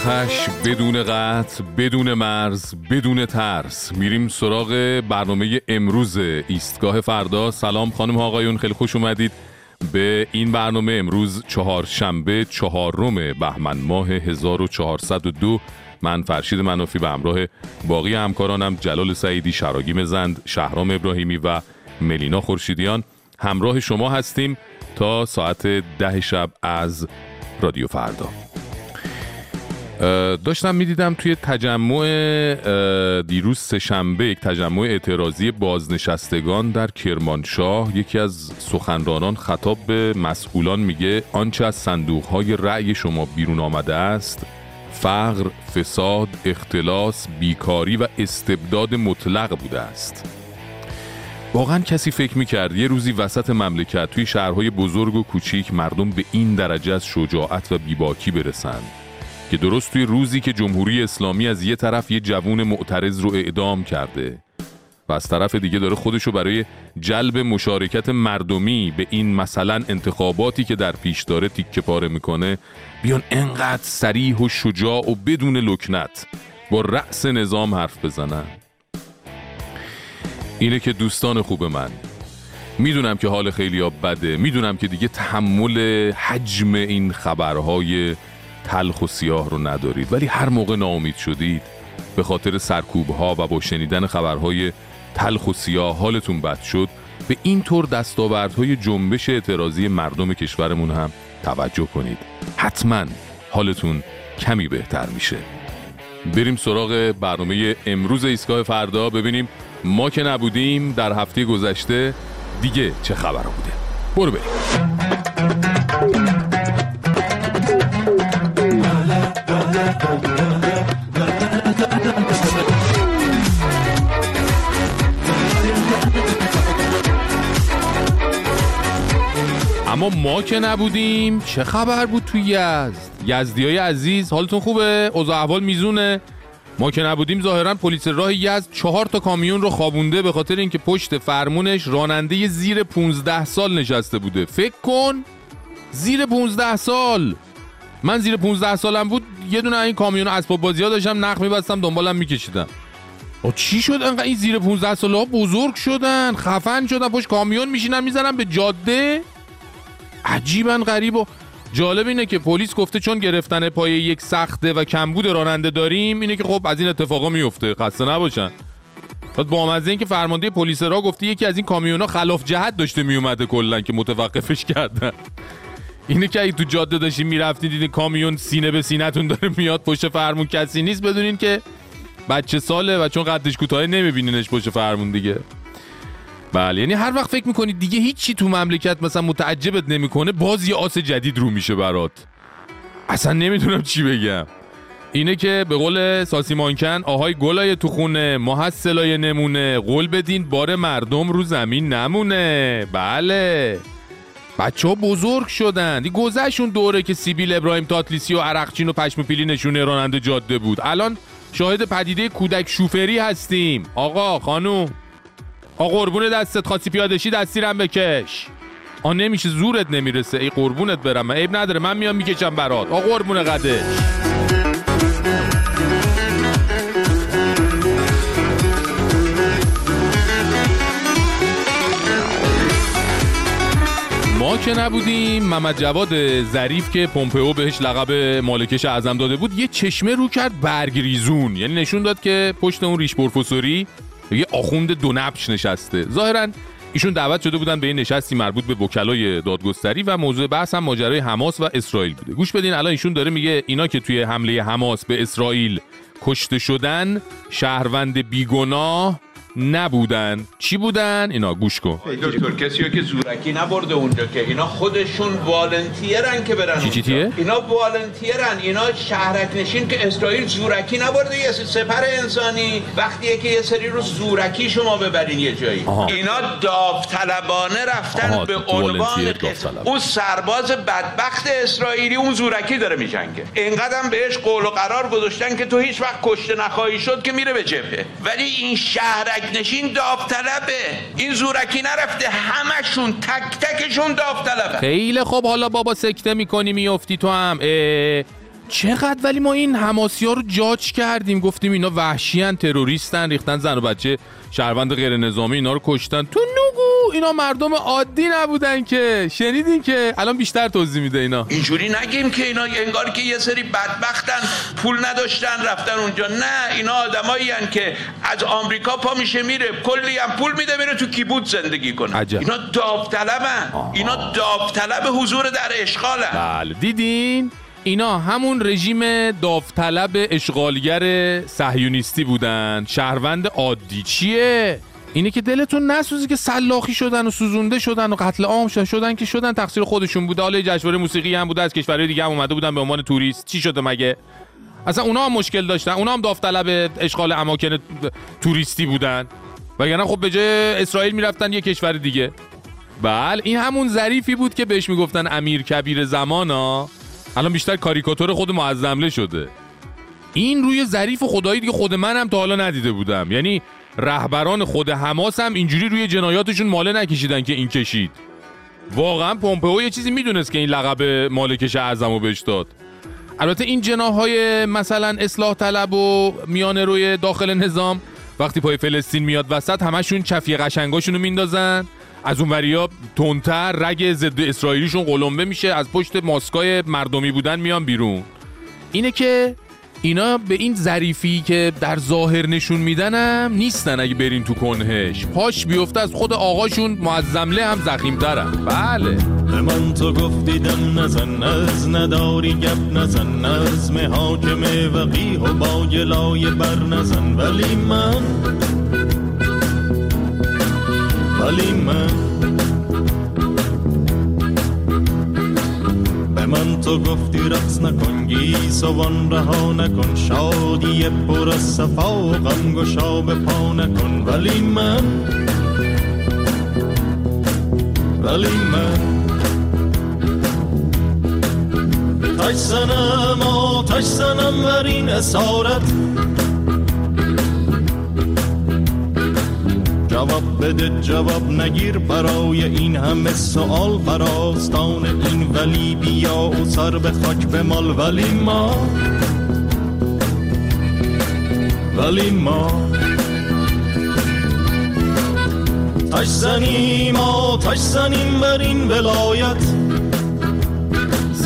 خش بدون قطع بدون مرز بدون ترس. میریم سراغ برنامه امروز ایستگاه فردا. سلام خانم و آقایون خیلی خوش اومدید. به این برنامه امروز چهارشنبه چهارم بهمن ماه 1402 من فرشید منافی به همراه باقی همکارانم جلال سعیدی شراگیم زند شهرام ابراهیمی و ملینا خورشیدیان. همراه شما هستیم تا ساعت ده شب از رادیو فردا. داشتم می‌دیدم توی تجمع دیروز سهشنبه یک تجمع اعتراضی بازنشستگان در کرمانشاه. یکی از سخنرانان خطاب به مسئولان میگه آنچه از صندوقهای رأی شما بیرون آمده است فقر، فساد، اختلاس، بیکاری و استبداد مطلق بوده است. واقعا کسی فکر می‌کرد یه روزی وسط مملکت توی شهرهای بزرگ و کوچیک مردم به این درجه از شجاعت و بیباکی برسند. که درست توی روزی که جمهوری اسلامی از یه طرف یه جوون معترض رو اعدام کرده و از طرف دیگه داره خودشو برای جلب مشارکت مردمی به این مثلا انتخاباتی که در پیش داره تیکه پاره می‌کنه بیان انقدر سریح و شجاع و بدون لکنت با رأس نظام حرف بزنن. اینه که دوستان خوب من می‌دونم که حال خیلی ها بده می‌دونم که دیگه تحمل حجم این خبرهای تلخ و سیاه رو ندارید. ولی هر موقع ناامید شدید به خاطر سرکوب ها و با شنیدن خبرهای تلخ و سیاه حالتون بد شد به این طور دستاوردهای جنبش اعتراضی مردم کشورمون هم توجه کنید. حتما حالتون کمی بهتر میشه. بریم سراغ برنامه امروز ایستگاه فردا. ببینیم ما که نبودیم در هفته گذشته دیگه چه خبر بوده. برو بریم. اما ما که نبودیم چه خبر بود توی یزد؟ یزدی های عزیز حالتون خوبه؟ اوضاع احوال میزونه؟ ما که نبودیم ظاهرا پلیس راه یزد چهار تا کامیون رو خوابونده به خاطر اینکه پشت فرمونش راننده زیر 15 سال نشسته بوده. فکر کن زیر 15 سال! من زیر 15 سالم بود یه دونه این کامیون اسباب بازی ها داشتم نخ میبستم دنبالم میکشیدم. آ چی شد؟ انقدر این زیر 15 ساله ها بزرگ شدن خفن شدن پشت کامیون میشینن می‌زنن به جاده؟ عجیبا غریب و جالب اینه که پلیس گفته چون گرفتن پای یک سخته و کمبود راننده داریم اینه که خب از این اتفاقا میفته خسته نباشن. بعد با این که فرمانده پلیس را گفته یکی از این کامیونا خلاف جهت داشته میومده کلا که متوقفش کردن. اینه که اگه تو جاده داشتین می‌رفتین دیدین کامیون سینه به سینه‌تون داره میاد پشت فرمون کسی نیست بدونین که بچه ساله و چون قدش کوتاه نمیبینینش پشت فرمون دیگه. بله یعنی هر وقت فکر می‌کنی دیگه هیچی تو مملکت مثلا متعجبت نمی‌کنه باز یه آس جدید رو میشه برات. اصلا نمی‌دونم چی بگم. اینه که به قول ساسی مانکن آهای گلای تو خونه محصلای نمونه قول بدین بار مردم رو زمین نمونه. بله. بچه ها بزرگ شدن. دی گذشون دوره که سیبیل ابراهیم تاتلیسی و عرقچین و پشم پیلی نشونه راننده جاده بود. الان شاهد پدیده کودک شوفری هستیم. آقا خانوم. آقا قربون دستت خاصی پیادشی دستیرم بکش. آ نمیشه زورت نمی‌رسه. ای قربونت برم. عیب نداره. من میام می‌کشم برات. آقا قربون قدش. که نبودیم. محمد جواد ظریف که پومپئو بهش لقب مالکش اعظم داده بود یه چشمه رو کرد برگریزون. یعنی نشون داد که پشت اون ریش پروفسوری یه آخوند دو نبش نشسته. ظاهرا ایشون دعوت شده بودن به این نشستی مربوط به وکلای دادگستری و موضوع بحث هم ماجرای حماس و اسرائیل بوده. گوش بدین الان ایشون داره میگه اینا که توی حمله حماس به اسرائیل کشته شدن شهروند بیگناه نبودن. چی بودن؟ اینا گوش کن. دکتر کسی که زورکی نبرده اونجا که اینا خودشون والنتیرن که برن چی چی؟ اینا والنتیرن اینا شهرک نشین که اسرائیل زورکی نبرده یه سپر انسانی. وقتیه که یه سری رو زورکی شما ببرین یه جایی. آها. اینا داوطلبانه رفتن آها، به عنوان. اون سرباز بدبخت اسرائیلی اون زورکی داره میجنگه. اینقدر بهش قول و قرار گذاشتن که تو هیچ وقت کشته نخواهی شد که میره به جبهه. ولی این شهرک نشین داوطلبه. این زورکی نرفته همشون تک تکشون داوطلبه خیلی خب حالا بابا سکته می‌کنی میافتی تو هم. اه، چقدر ولی ما این حماسی ها رو جاج کردیم. گفتیم اینا وحشیان تروریستن ریختن زن و بچه. شهروند غیر نظامی اینا رو کشتن. تو نگو اینا مردم عادی نبودن که. شنیدین که الان بیشتر توضیح میده اینا. اینجوری نگیم که اینا انگار که یه سری بدبختن پول نداشتن رفتن اونجا. نه اینا آدمایی که از آمریکا پا میشه میره. کلی هم پول میده میره تو کیبوت زندگی کنه. عجب. اینا داوطلبن. اینا داوطلب حضور در اشغالن. بله. دیدین؟ اینا همون رژیم داوطلب اشغالگر صهیونیستی بودن. شهروند عادی چیه؟ اینه که دلتون نسوزی که سلاخی شدن و سوزونده شدن و قتل عام شدن. شدن که شدن تقصیر خودشون بوده. حالا جشنواره موسیقی هم بوده از کشورهای دیگه هم اومده بودن به عنوان توریست. چی شده مگه؟ اصلا اونا هم مشکل داشتن. اونا هم داوطلب اشغال اماکن توریستی بودن. وگرنه خب به جای اسرائیل می‌رفتن یه کشور دیگه. بله این همون ظریفی بود که بهش می‌گفتن امیر کبیر زمانا. الان بیشتر کاریکاتور خود معظمله شده. این روی ظریف خدایی دیگه خود منم تا حالا ندیده بودم. یعنی رهبران خود حماس هم اینجوری روی جنایاتشون ماله نکشیدن که این کشید. واقعا پومپئو یه چیزی می‌دونست که این لقب مالکش اعظم رو بهش داد. البته این جناهای مثلا اصلاح طلب و میانه روی داخل نظام وقتی پای فلسطین میاد وسط همشون چفیه قشنگاشونو میندازن. از اون وریا تندتر رگ ضد اسرائیلیشون قلمبه میشه از پشت ماسکای مردمی بودن میان بیرون. اینه که اینا به این ظریفی که در ظاهر نشون میدنم نیستن اگه برین تو کنهش. پاش بیفته از خود آقاشون معظمله هم زخیمترن. بله. به من تو گفتی دم نزن از نداری گپ نزن نظم حاکم وقیه و با گلای بر نزن. ولی من ولی من به من تو گفتی رقص نکن گیسوان رها نکن شادی پر از صفا و غم گشا به پا نکن. ولی من ولی من تش زنم آتش زنم بر این اسارت بده جواب نگیر برای این همه سوال براستان این ولی بیا و سر به خاک بمال. ولی ما ولی ما تش زنیم آتش زنیم بر این ولایت.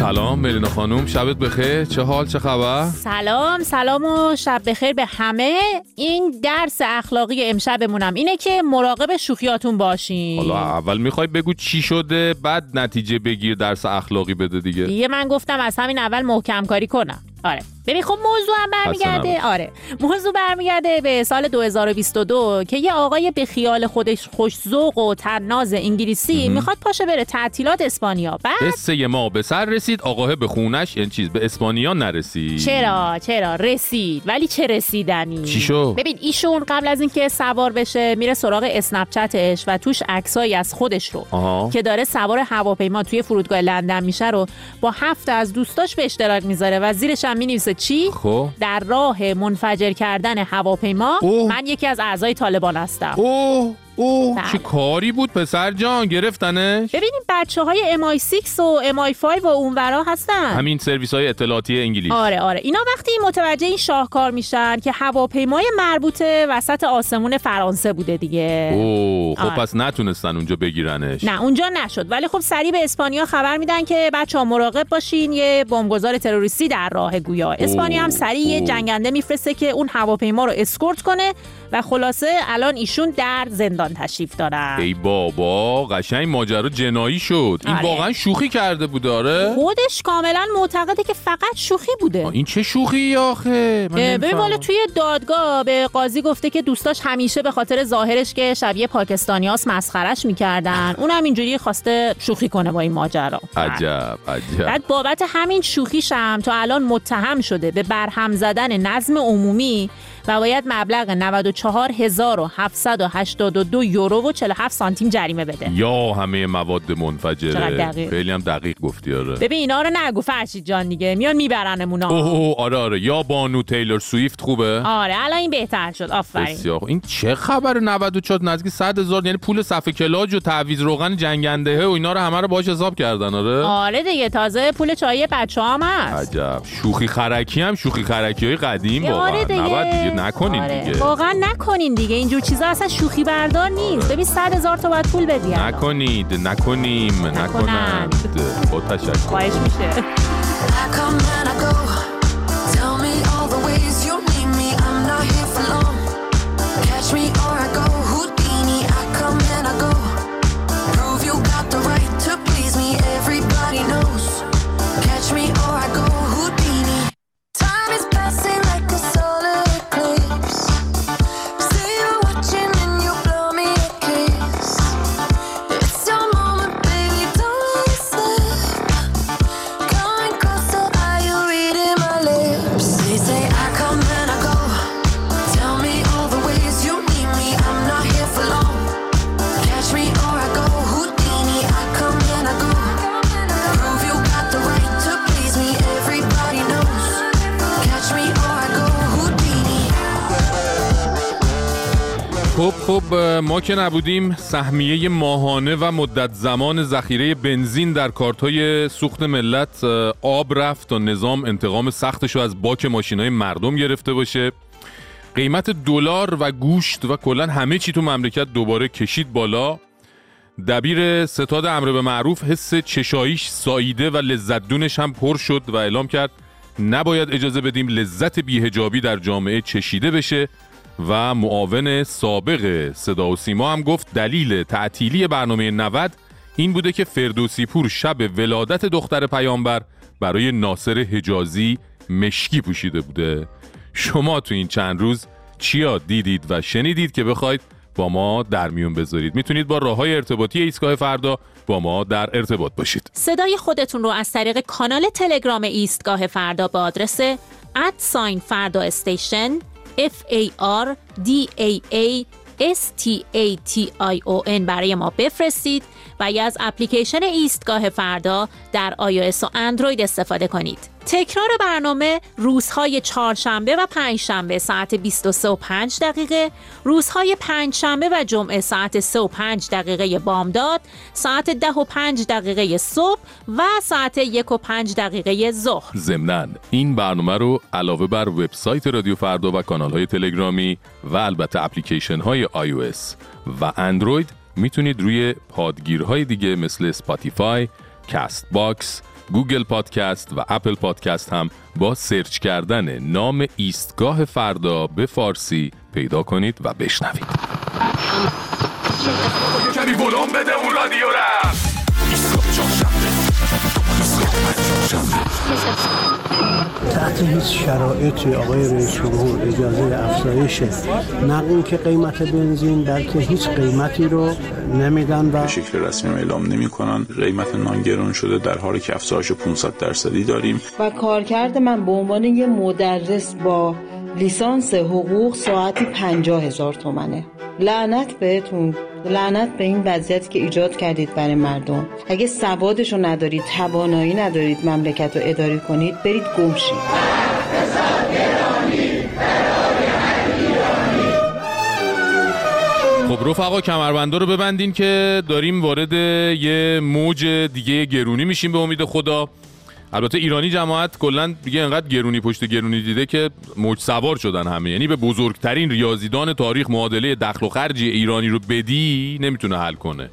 سلام ملینا خانوم شبت بخیر چه حال چه خبر؟ سلام سلام و شب بخیر به همه. این درس اخلاقی امشبمونم اینه که مراقب شوخیاتون باشین. حالا اول می‌خوای بگو چی شده بعد نتیجه بگیر درس اخلاقی بده دیگه. دیگه من گفتم از همین اول محکم کاری کنم. آره. ببین خب موضوع هم برمیگرده. آره. موضوع برمیگرده به سال 2022 که یه آقای به خیال خودش خوش ذوق و تناز انگلیسی می‌خواد پاشه بره تعطیلات اسپانیا. بعد قصه ما به سر رسید آقاه به خونش این چیز به اسپانیا نرسید. چرا؟ چرا؟ رسید. ولی چه رسیدنی؟ چی شد؟ ببین ایشون قبل از اینکه سوار بشه میره سراغ اسنپ چتش و توش عکسایی از خودش رو آها. که داره سوار هواپیما توی فرودگاه لندن میشه رو با هفت از دوستاش به اشتراک می‌ذاره و زیرش هم می‌نویسه چی؟ خب. در راه منفجر کردن هواپیما اوه. من یکی از اعضای طالبان هستم. اوه. اوه. بله. چه کاری بود پسر جان؟ گرفتنش؟ ببینیم بچه های MI6 و MI5 و اونورا هستن. همین سرویس های اطلاعاتی انگلیس. آره آره. اینا وقتی متوجه این شاهکار میشن که هواپیمای مربوطه وسط آسمون فرانسه بوده دیگه. اوه خب آره. پس نتونستن اونجا بگیرنش. نه اونجا نشد. ولی خب سریع به اسپانیا خبر میدن که بچه ها مراقب باشین یه بمبگذار تروریستی در راه گویا. اسپانیا هم سریع یه. جنگنده میفرسته که اون هواپیما رو اسکورت کنه و خلاصه الان ایشون در زندان تشریف دارن. ای بابا قشنگ ماجرا جنایی شد. این آره. واقعا شوخی کرده بود آره؟ خودش کاملا معتقده که فقط شوخی بوده. این چه شوخی آخه؟ ببین. والا توی دادگاه به قاضی گفته که دوستاش همیشه به خاطر ظاهرش که شبیه پاکستانیاس مسخرش می‌کردن. اون هم اینجوری خواسته شوخی کنه با این ماجرا. عجب عجب. بعد بابت همین شوخیش هم تا الان متهم شده به برهم زدن نظم عمومی و باید مبلغ 94782 یورو و 47 سانتیم جریمه بده. یا همه مواد منفجره. خیلی هم دقیق گفتی آره. ببین اینا رو نگو فرشید جان دیگه. میان میبرنمونا. اوه اوه، آره آره. یا بانو تیلور سویفت خوبه؟ آره الان این بهتر شد. آفرین. بسیار. این چه خبر 94 نزدیک 100 هزار یعنی پول صفحه کلاج و تعویض روغن جنگنده و اینا رو همه رو باش حساب کردن آره؟ آره دیگه تازه پول چای بچه هم هست. عجب. شوخی خرکی هم شوخی خرکی های قدیم واقعا آره دیگه. نباید دیگه نکنین آره. دیگه. واقعا نکنین دیگه. اینجور چیزا اصلا شوخی بردار نیست. ببین صد هزار تا باید پول بدی. نکنید نکنیم نکنند. با تشکر. خواهش میشه. خب ما که نبودیم سهمیه ماهانه و مدت زمان ذخیره بنزین در کارتهای سوخت ملت آب رفت تا نظام انتقام سختش رو از باک ماشینای مردم گرفته باشه. قیمت دلار و گوشت و کلا همه چی تو مملکت دوباره کشید بالا. دبیر ستاد امر به معروف حس چشاییش ساییده و لذت دونش هم پر شد و اعلام کرد نباید اجازه بدیم لذت بیهجابی در جامعه چشیده بشه. و معاون سابق صدا و سیما هم گفت دلیل تعطیلی برنامه 90 این بوده که فردوسی پور شب ولادت دختر پیامبر برای ناصر حجازی مشکی پوشیده بوده. شما تو این چند روز چیا دیدید و شنیدید که بخواید با ما در میون بذارید. می‌تونید با راه های ارتباطی ایستگاه فردا با ما در ارتباط باشید. صدای خودتون رو از طریق کانال تلگرام ایستگاه فردا به آدرس ادساین فردا استیشن F A R D A A S T A T I O N. برای ما بفرستید. و یا از اپلیکیشن ایستگاه فردا در iOS و اندروید استفاده کنید. تکرار برنامه روزهای چهارشنبه و پنجشنبه ساعت 23 و 5 دقیقه، روزهای پنجشنبه و جمعه ساعت 3 و 5 دقیقه بامداد، ساعت 10 و 5 دقیقه صبح و ساعت 1 و 5 دقیقه ظهر. ضمناً این برنامه رو علاوه بر وبسایت رادیو فردا و کانال های تلگرامی و البته اپلیکیشن های iOS و اندروید می‌تونید روی پادگیرهای دیگه مثل سپاتیفای، کاست باکس، گوگل پادکست و اپل پادکست هم با سرچ کردن نام ایستگاه فردا به فارسی پیدا کنید و بشنوید. بده اون تحت هیچ شرایطی آقای رئیس جمهور اجازه افزایش نه اینکه قیمت بنزین بلکه هیچ قیمتی رو نمیدن و به شکل رسمی اعلام نمی کنن قیمت نان گران شده در حالی که افزایش 500 درصدی داریم. و کارکرد من به عنوان یه مدرس با لیسانس حقوق ساعتی پنجاه هزار تومنه. لعنت بهتون. لعنت به این وضعیتی که ایجاد کردید برای مردم. اگه سوادش رو ندارید توانایی ندارید مملکت رو اداره کنید برید گمشید خب رفقا کمربندا رو ببندین که داریم وارد یه موج دیگه گرونی میشیم به امید خدا. البته ایرانی جماعت کلا دیگه انقدر گرونی پشت گرونی دیده که موج سوار شدن همه. یعنی به بزرگترین ریاضیدان تاریخ معادله دخل و خرج ایرانی رو بدی نمی‌تونه حل کنه.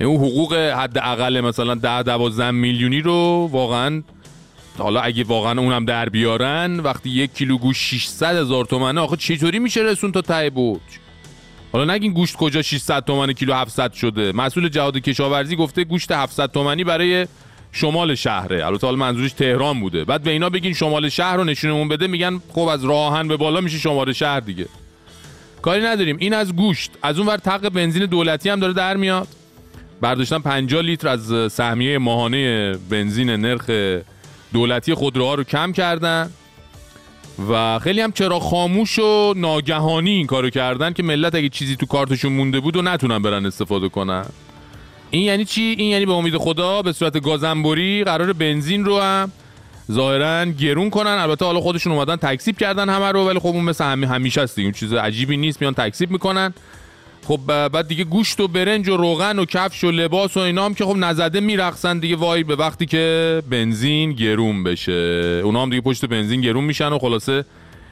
یعنی اون حقوق حداقل مثلا 10 12 میلیونی رو واقعا حالا اگه واقعا اونم در بیارن وقتی یک کیلو گوشت 600 هزار تومنه آخه چطوری میشه رسون تا ته برج حالا نگین گوشت کجا 600 تومن کیلو 700 شده؟ مسئول جهاد کشاورزی گفته گوشت 700 تومنی برای شمال شهره. البته حالا منظورش تهران بوده. بعد به اینا بگین شمال شهر رو نشونمون بده میگن خب از راه آهن به بالا میشه شمال شهر دیگه. کاری نداریم. این از گوشت. از اون ور تق بنزین دولتی هم داره در میاد. برداشتن 50 لیتر از سهمیه ماهانه بنزین نرخ دولتی خودروها رو کم کردن و خیلی هم چرا خاموش و ناگهانی این کارو کردن که ملت اگه چیزی تو کارتشون مونده بود و نتونن برن استفاده کنن. این یعنی چی؟ این یعنی به امید خدا به صورت گازنبوری قرار بنزین رو هم ظاهرا گرون کنن. البته حالا خودشون اومدن تکسیب کردن همه رو ولی خب اون مثل همی همیشه است دیگه. چیز عجیبی نیست. میان تکسیب می‌کنن. خب بعد دیگه گوشت و برنج و روغن و کفش و لباس و اینا هم که خب نزده میرقصن دیگه. وای به وقتی که بنزین گرون بشه. اونا هم دیگه پشت بنزین گرون میشن و خلاصه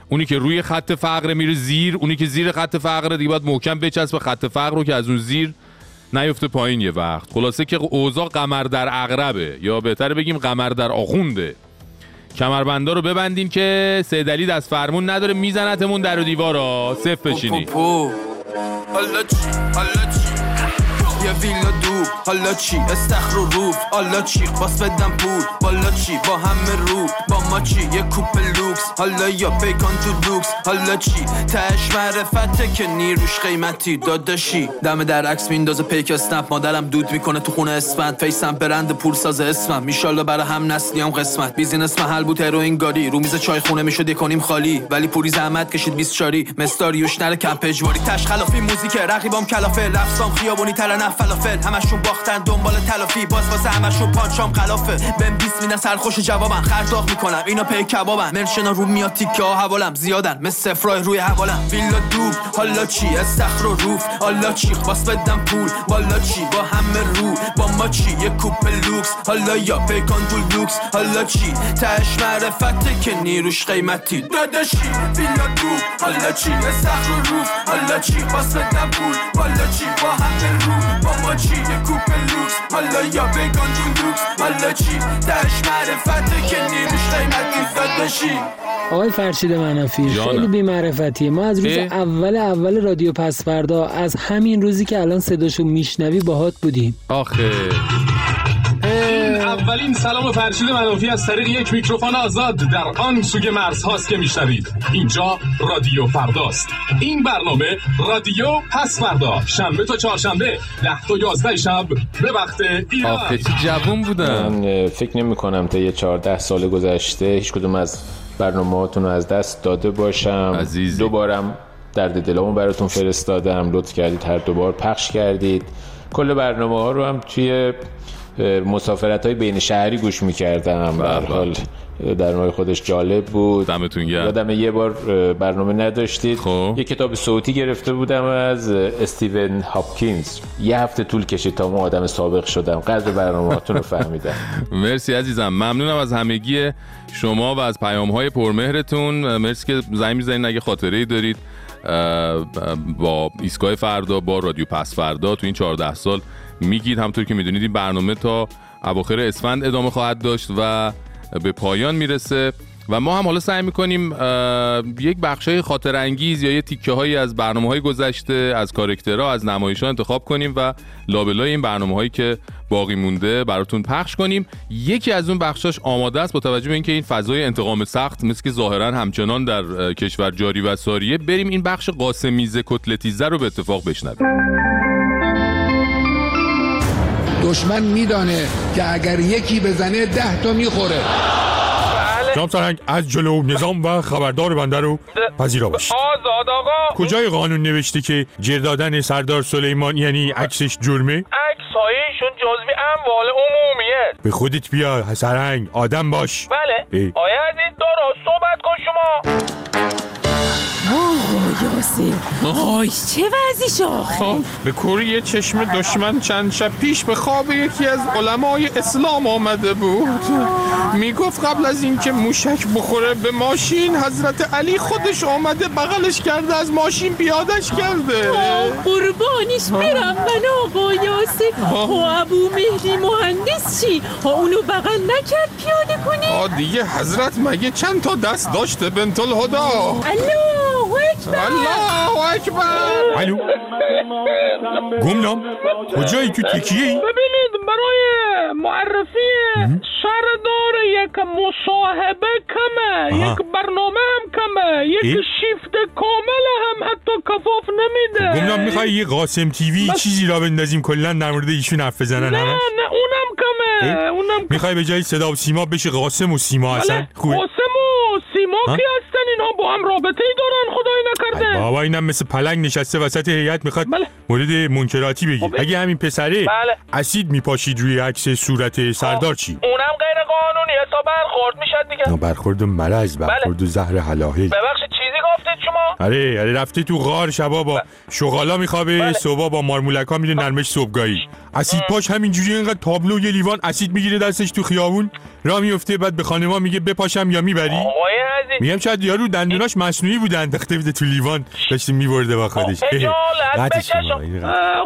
اونی که روی خط فقر میره زیر اونی که زیر خط فقر دیگه باید محکم بچسبه خط فقر رو که از اون زیر نیفته پایین یه وقت. خلاصه که اوضاع قمر در عقربه یا بهتر بگیم قمر در آخونده. کمربندا رو ببندین که سیدلی دست فرمون نداره. میزنتمون در و دیوارا. صف بشینی. حالا چی حالا چی یه ویلا دو. حالا چی؟ استخر و روف. حالا چی؟ باس بدم پول. بالا چی؟ با همه رو. با ما چی؟ یه کوپ لوکس. حالا یا پیکان تو لوکس حالا چی؟ تش معرفته که نیروش قیمتی داداشی دم در عکس میندازه پیک اسنپ. مادرم دود می‌کنه تو خونه اسفند. فیسم برند پول ساز اسمم. میشالله برای هم نسلیام قسمت. بیزینس محل بود هروئین گاری رو میز چای خونه می‌شد کنیم خالی. ولی پوری زحمت کشید 20 چاری مستاریوش نره کم پجواری تش خلافی موزیک رقیبام کلافه. رفسام خیابونی تر نه فلافل همشون باختن دنبال تلافی. باز واسه همشون پانچام خلافه بهم 20 میدن سرخوش جوابم. خرداغ می‌کنم اینا پی کبابم. مرشنا رو میاد تیکه حوالم. زیادن مثل سفرای روی حوالم. ویلا دوب حالا چی؟ استخر و روف. حالا چی؟ باز بدم پول. بالا چی؟ با همه رو. با ما چی؟ یه کوپ لوکس. حالا یا پیکان تو لوکس. حالا چی؟ تش معرفته که نیروش قیمتی. داداشی ویلا دوب حالا چی؟ استخر و روف. حالا چی؟ باز بدم پول. بالا چی؟ با همه رو. با ما چی یه کوپ لوکس. حالا یا پیکان تو لوکس حالا چی؟ تش معرفته که نیروش قیمتی داداشی آقای فرشید منافی. خیلی بی‌معرفتی ما از روز؟ اول اول رادیو پس فردا از همین روزی که الان صداشو میشنوی باهات بودیم. آخه. اولین سلام فرشید منافی از طریق یک میکروفون آزاد در آن سوی مرزهاست که میشنوید. اینجا رادیو فرداست. این برنامه رادیو پس فردا شنبه تا چهارشنبه ده تا یازده شب به وقت ایران. جوون بودن من فکر نمی کنم تا یه 14 سال گذشته هیچ کدوم از برنامه رو از دست داده باشم. عزیزی. دوبارم درد دلامو براتون فرستادم. لطف کردید هر دوبار پخش کردید. کل برنامه ها رو هم توی مسافرت های بین شهری گوش می‌کردم. به بله. حال در نوع خودش جالب بود. دمتون گرم. یادم یه بار برنامه نداشتید. خب. یه کتاب صوتی گرفته بودم از استیون هاپکینز. یه هفته طول کشید تا ما آدم سابق شدم. قدر برنامه‌هاتون رو فهمیدم. مرسی عزیزم. ممنونم از همگی شما و از پیام های پرمهرتون مرسی که زنگ می‌زنید اگه خاطره دارید. با ایستگاه فردا با رادیو پس فردا تو این 14 سال میگید همطور که می‌دونید این برنامه تا اواخر اسفند ادامه خواهد داشت و به پایان می‌رسه. و ما هم حالا سعی می‌کنیم یک بخشای خاطر انگیز یا یه تیکه هایی از برنامه های گذشته از کارکترها از نمایش انتخاب کنیم و لابلای این برنامه هایی که باقی مونده براتون پخش کنیم. یکی از اون بخشاش آماده است با توجه به اینکه این فضای انتقام سخت مثل که ظاهرا همچنان در کشور جاری و ساریه. بریم این بخش قاسمیزه کتلتیزه رو به اتفاق بشنویم. دشمن میدانه که اگر یکی بزنه ده تا می‌خوره. جناب سرهنگ از جلو نظام و خبردار بنده رو پذیرا باشید. آزاد آقا. کجای قانون نوشته که جر دادن سردار سلیمان یعنی عکسش جرمه؟ عکس های ایشون جزوی اموال عمومیه. به خودت بیا سرهنگ آدم باش. بله. ای. آیا عزیز درست صحبت کن شما. آقا یا یاسر. آی چه وضعیش آخه خب به کوری چشم دشمن چند شب پیش به خواب یکی از علمای اسلام آمده بود. می‌گفت قبل از اینکه موشک بخوره به ماشین حضرت علی خودش آمده بغلش کرده از ماشین بیادش کرده. قربانیش برم من آقا یاسر. ها ابو مهدی مهندس چی؟ ها اونو بغل نکرد پیاده کنی؟ آ دیگه حضرت مگه چند تا دست داشته بنت الهدا الله اکبر الله اکبر الو گمنام کجایی تو تکیه ای؟ ببینید برای معرفی سردار یک مصاحبه کمه آها. یک برنامه هم کمه یک ای؟ شیفت کامل هم حتی کفاف نمیده گمنام می‌خوای یه قاسم تیوی چیزی را بندازیم کلا در مورد ایشون حرف بزنن نه همش نه اونم کمه ای؟ اونم می‌خوای به جای صدا و سیما بشه قاسم و سیما اصلا بله خوبه قاسم و سیما ها؟ کی هستن اینها با هم رابطه ای دارن خدای نکرده بابا اینم مثل پلنگ نشسته وسط هیئت می‌خواد مورد منکراتی بگی. اگه همین پسره بله. اسید میپاشید روی عکس صورت سردار چی؟ اونم غیر قانونی حساب برخورد می‌شد دیگه. برخورد و مرض برخورد و زهر حلاهل. ببخشید چیزی گفتید شما؟ آره آره رفته تو غار شبا با شغالا میخوابه صبح با مارمولکا میره نرمش صبحگاهی. اسید پاش همینجوری اینقدر تابلو یه لیوان اسید می‌گیره دستش تو خیابون را میفته بعد به خانما میگه بپاشم یا می‌بری؟ آقای عزیز. میگم شاید یارو دندوناش مصنوعی بودن. انداخته بوده تو لیوان. داشته میبرده با خودش. اه،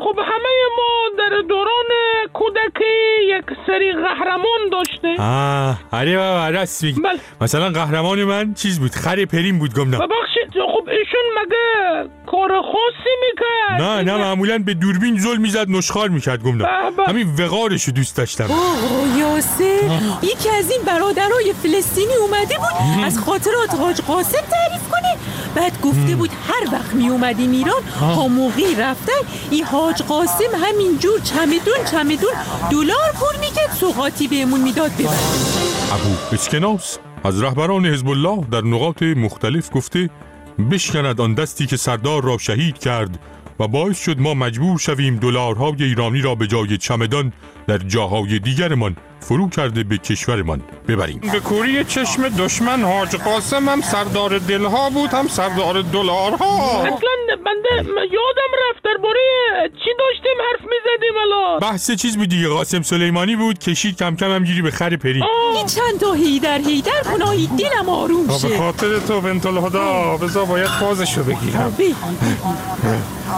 خب همه ما در دوران کودکی یک سری قهرمان داشته آه آره بابا راست میگی. مثلا قهرمان من چیز بود؟ خر پریم بود گمنام. ببخشید خب ایشون مگه کار خاصی می‌کرد. نه نه معمولا به دوربین زل می‌زد نشخار می‌کرد به. همین وقارشو دوست داشتم. آقا یاسر یکی از این برادرای فلسطینی اومده بود از خاطرات حاج قاسم تعریف کنه. بعد گفته بود هر وقت می اومدیم ایران موقعی رفتن این حاج قاسم همینجور چمدون چمدون دلار پر می‌کرد سوقاتی بهمون می‌داد ببرد ابو اسکناس از رهبران حزب الله در نقاط مختلف گفته بشکند آن دستی که سردار را شهید کرد و باعث شد ما مجبور شویم دلارهای ایرانی را به جای چمدان در جاهای دیگرمان فرو کرده به کشورمان ببریم. به کوری چشم دشمن حاج قاسم هم سردار دلها بود هم سردار دلارها. اصلا بنده یادم رفت داشتیم الان. بحث چیز بود دیگه قاسم سلیمانی بود کشید کم کم هم گیری به خر پری. این چند تا هیدر هیدر کنایی دلم آروم به شه. خاطر تو بنت الهدا بذار باید بازشو بگیرم.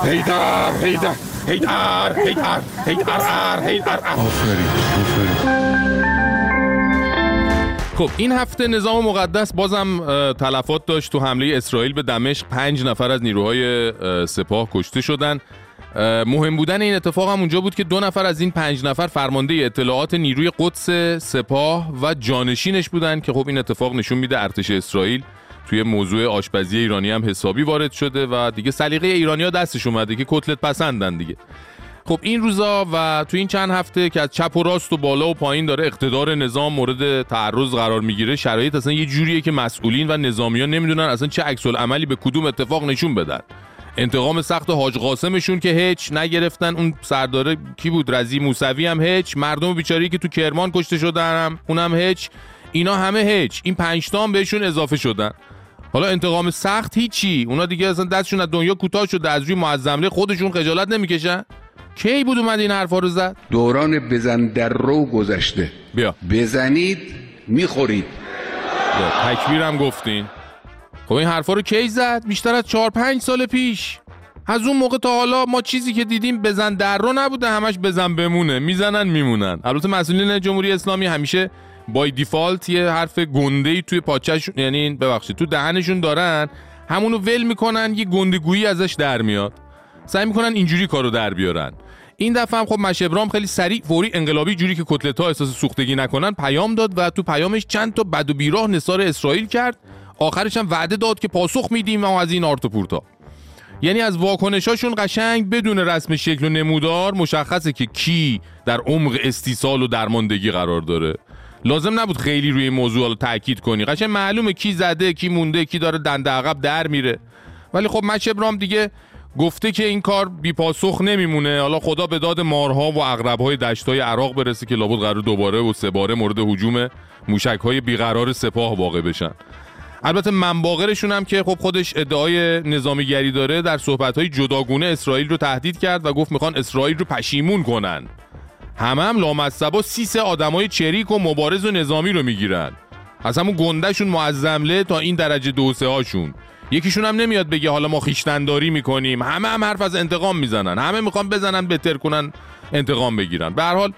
هیدر هیدر هیدر هیدر هیدر هیدر خب این هفته نظام مقدس بازم تلفات داشت تو حمله اسرائیل به دمشق. پنج نفر از نیروهای اه، سپاه کشته شدن. مهم بودن این اتفاق هم اونجا بود که دو نفر از این پنج نفر فرمانده اطلاعات نیروی قدس سپاه و جانشینش بودن که خب این اتفاق نشون میده ارتش اسرائیل توی موضوع آشپزی ایرانی هم حسابی وارد شده و دیگه سلیقه ایرانیا دستش اومده که کتلت پسندن دیگه. خب این روزا و تو این چند هفته که از چپ و راست و بالا و پایین داره اقتدار نظام مورد تعرض قرار می‌گیره شرایط اصلا یه جوریه که مسئولین و نظامیان نمی‌دونن اصلا چه عکس عملی به کدوم اتفاق نشون بدن. انتقام سخت حاج قاسمشون که هیچ نگرفتن. اون سرداره کی بود؟ رضی موسوی هم هیچ. مردم بیچاری که تو کرمان کشته شدن هم اونم هیچ. اینا همه هیچ. این پنج تا هم بهشون اضافه شدن. حالا انتقام سخت هیچی. اونا دیگه اصلا دستشون از دنیا کوتاه شده از روی معظمله خودشون خجالت نمی‌کشن. کی بود اومد این حرفا رو زد؟ دوران بزن در رو گذشته. بیا. بزنید می‌خورید. تکبیرم گفتین. خب این حرفا رو کی زد؟ بیشتر از چهار پنج سال پیش. از اون موقع تا حالا ما چیزی که دیدیم بزن در رو نبوده همش بزن بمونه. می‌زنن میمونن. البته مسئولین جمهوری اسلامی همیشه بای دیفالت یه حرف گنده ای توی پاچهشون یعنی ببخشید تو دهنشون دارن. همونو ول می‌کنن یه گندگویی ازش در میاد. سعی می‌کنن اینجوری کارو در بیارن. این دفعه هم خب مشبرام خیلی سریع فوری انقلابی جوری که کتلت ها احساس سوختگی نکنن پیام داد و تو پیامش چند تا بد و بیراه نثار اسرائیل کرد. آخرش هم وعده داد که پاسخ میدیم و از این آرت و پورتا. یعنی از واکنشاشون قشنگ بدون رسم شکل و نمودار مشخصه که کی در عمق استیصال و درماندگی قرار داره. لازم نبود خیلی روی این موضوع رو تاکید کنی. قشنگ معلومه کی زده کی مونده کی داره دنده عقب در میره. ولی خب مشبرام دیگه گفته که این کار بی پاسخ نمیمونه. حالا خدا به داد مارها و اغربهای دشتای عراق برسه که لابد قرار دوباره و سه باره مورد هجوم موشکهای بیقرار سپاه واقع بشن. البته منباغرشون هم که خب خودش ادعای نظامیگری داره در صحبت‌های جداگونه اسرائیل رو تهدید کرد و گفت می‌خوان اسرائیل رو پشیمون کنن. همه هم لامصبا سیس آدمای چریک و مبارز و نظامی رو می‌گیرن. از همون گندهشون معظمله تا این درجه دوسه هاشون. یکیشون هم نمیاد بگه حالا ما خیشتنداری می‌کنیم. همه هم حرف از انتقام می‌زنن. همه می‌خوان بزنن بهتر کنن انتقام بگیرن. به هر حال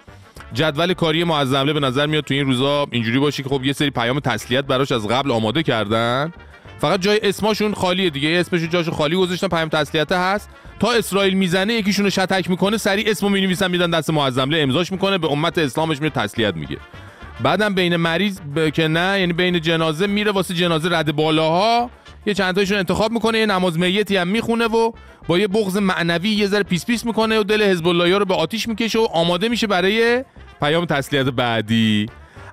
جدول کاری معظمله به نظر میاد تو این روزا اینجوری باشه که خب یه سری پیام تسلیت براش از قبل آماده کردن. فقط جای اسمشون خالیه دیگه. اسمشون جاشو خالی گذاشتن پیام تسلیت هست. تا اسرائیل می‌زنه یکیشونو شتک می‌کنه سریع اسمو می‌نویسن میدن دست معظمله امضاش می‌کنه به امت اسلامش میره تسلیت میگه بعدم بین مریض ب... که نه یعنی بین جنازه میره واسه جنازه رده بالاها. یه چند تایشون انتخاب می‌کنه یه نماز میتی هم می‌خونه و با یه بغض معنوی یه ذره پیس پیس می‌کنه و دل حزب الله رو به آتیش می‌کشه و آماده میشه برای پیام تسلیت بعدی.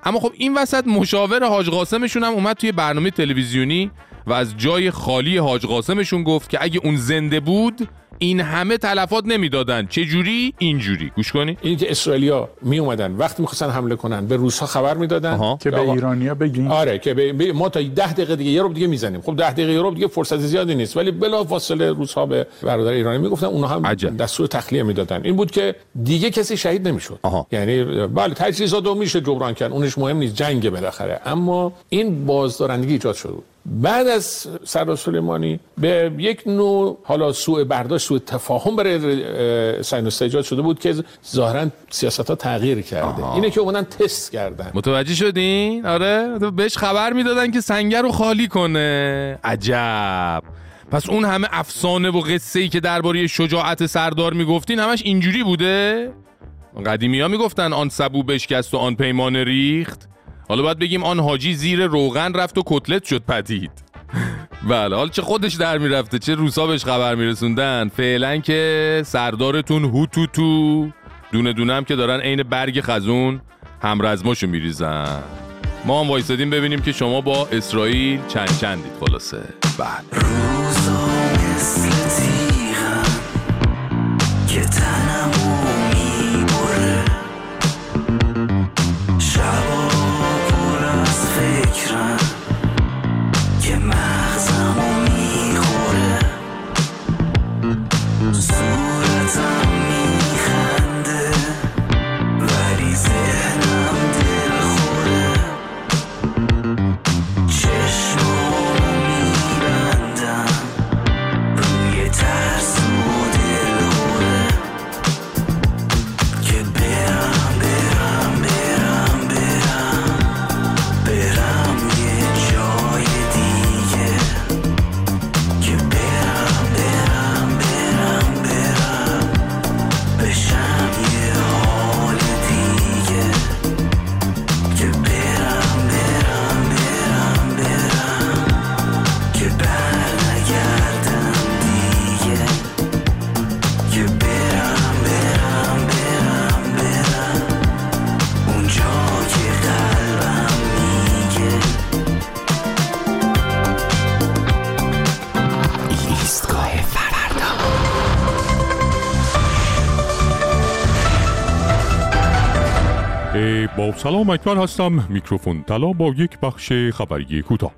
اما خب این وسط مشاور حاج قاسمشون هم اومد توی برنامه تلویزیونی و از جای خالی حاج قاسمشون گفت که اگه اون زنده بود این همه تلفات نمی‌دادن. چه جوری؟ اینجوری. گوش کنی. این که اسرائیلیا می اومدن وقتی می‌خواستن حمله کنن به روسها خبر می‌دادن که به ایرانیا بگین. آره که به ما تا 10 دقیقه دیگه یه رو دیگه می‌زنیم. خب 10 دقیقه یه رو دیگه فرصت زیادی نیست. ولی بلا فاصله روسها به برادر ایرانی می‌گفتن اونها هم عجب. دستور تخلیه می‌دادن. این بود که دیگه کسی شهید نمی‌شد. یعنی بله تجهیزات رو میشه جبران کرد. اونش مهم نیست جنگ بالاخره. اما این بازدارندگی ایجاد شده بود بعد از سردار سلیمانی به یک نوع حالا سوء برداشت سوء تفاهم برای ساینوس ایجاد شده بود که ظاهرا سیاست ها تغییر کرده. اینه که اومدن تست کردن. متوجه شدین؟ آره. بهش خبر می‌دادن که سنگر رو خالی کنه. عجب. پس اون همه افسانه و قصه ای که درباره شجاعت سردار می‌گفتین همش اینجوری بوده؟ قدیمی ها می‌گفتن آن سبو بشکست و آن پیمان ریخت. حالا باید بگیم آن حاجی زیر روغن رفت و کتلت شد پدید. بله حالا چه خودش در می‌رفته چه روسا بهش خبر میرسوندن؟ فعلا که سردارتون هو تو دونه هم که دارن عین برگ خزون همرزماشو میریزن. ما هم وایسادیم ببینیم که شما با اسرائیل چند چندید. خلاصه. بله. که تنمو با سلام اکبر هستم. میکروفون طلا با یک بخش خبری کوتاه.